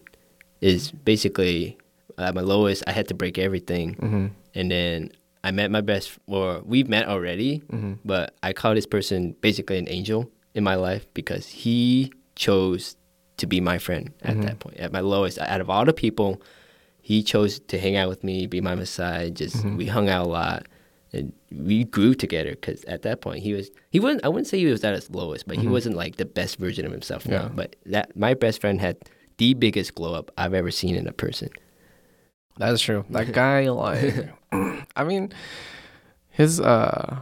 B: is basically at my lowest. I had to break everything,
A: hmm
B: and then I met my best. Or we've met already,
A: hmm
B: but I call this person basically an angel in my life because he chose to be my friend at
A: Mhm.
B: that point. At my lowest, out of all the people, he chose to hang out with me, be my side. Just
A: Mhm.
B: we hung out a lot. And we grew together because at that point he was he wasn't I wouldn't say he was at his lowest, but he
A: Mhm.
B: wasn't like the best version of himself
A: Yeah.
B: now. But that my best friend had the biggest glow up I've ever seen in a person.
A: That's true. That guy, like, I mean, his uh,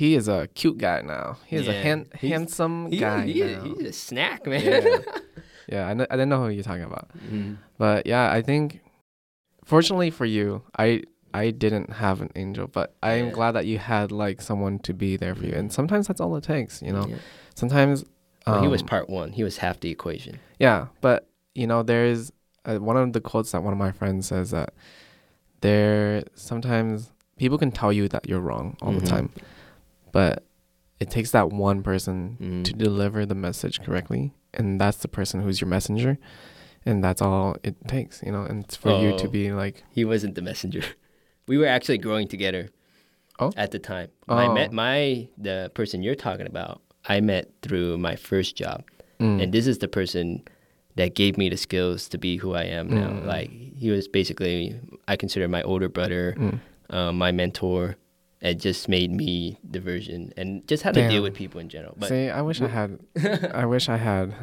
A: he is a cute guy now. He is a han-
B: He's-
A: handsome
B: He-
A: guy
B: he-
A: now.
B: he's a snack, man.
A: yeah, yeah. I, kn- I didn't know who you're talking about,
B: Mhm.
A: but yeah, I think, fortunately for you, I I didn't have an angel, but I am
B: Yeah.
A: glad that you had like someone to be there for you, and sometimes that's all it takes. You know,
B: Yeah.
A: sometimes.
B: Well, he was
A: um,
B: part one. He was half the equation.
A: Yeah, but you know, there's uh, one of the quotes that one of my friends says that there sometimes people can tell you that you're wrong all
B: Mhm.
A: the time, but it takes that one person
B: Mhm.
A: to deliver the message correctly, and that's the person who's your messenger, and that's all it takes, you know. And it's for you to
B: Oh.
A: be like,
B: He wasn't the messenger. We were actually growing together.
A: Oh.
B: At the time, my
A: Oh.
B: met my the person you're talking about. I met through my first job,
A: Mm.
B: and this is the person that gave me the skills to be who I am now.
A: Mm.
B: Like he was basically, I consider my older brother,
A: Mm.
B: um, my mentor. It just made me the version and just how to deal with people in general. But
A: See, I wish I had. I wish I had.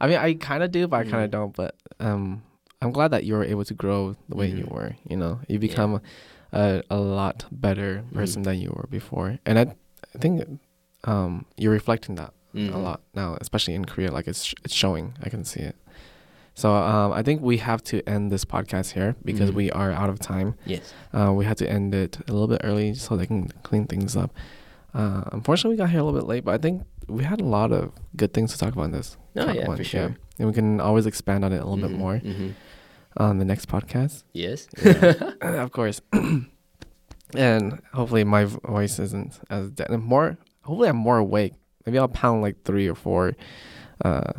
A: I mean, I kind of do, but I kind of
B: Mm.
A: don't. But um, I'm glad that you were able to grow the way you
B: Mhm.
A: were. You know, you become a a lot better
B: Mm-hmm.
A: person than you were before, and I, I think, um, you're reflecting that a lot now, especially in Korea. Like it's it's showing. I can see it. So um, I think we have to end this podcast here because
B: Mhm.
A: we are out of time.
B: Yes.
A: Uh, we had to end it a little bit early so they can clean things up. Uh, unfortunately, we got here a little bit late, but I think we had a lot of good things to talk about in this.
B: Oh yeah,
A: one,
B: for sure.
A: And we can always expand on it a little bit
B: Mhm,
A: more
B: mhm.
A: on the next podcast.
B: Yes.
A: of course. and hopefully my voice isn't as dead. and more. Hopefully I'm more awake. Maybe I'll pound like three or four uh,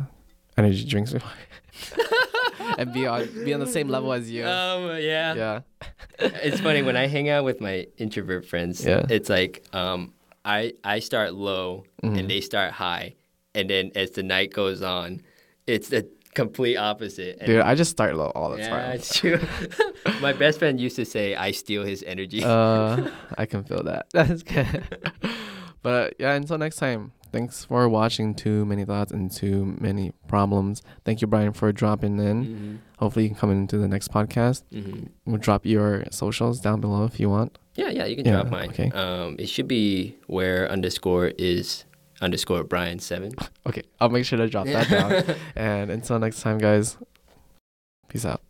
A: energy drinks before- and be on be on the same level as you.
B: Um. Yeah.
A: yeah.
B: it's funny when I hang out with my introvert friends.
A: Yeah.
B: It's like um, I I start low
A: Mhm.
B: and they start high, and then as the night goes on, it's the complete opposite. And
A: Dude, I just start low all the
B: yeah,
A: time.
B: it's true. my best friend used to say I steal his energy.
A: uh, I can feel that. That's good. but yeah, until next time. Thanks for watching Too Many Thoughts and Too Many Problems. Thank you, Brian, for dropping in.
B: hmm
A: Hopefully, you can come into the next podcast.
B: hmm
A: We'll drop your socials down below if you want.
B: Yeah, yeah, you can
A: Yeah,
B: drop mine.
A: okay.
B: Um, it should be where underscore is underscore Brian seven.
A: Okay, I'll make sure to drop that down. And until next time, guys, peace out.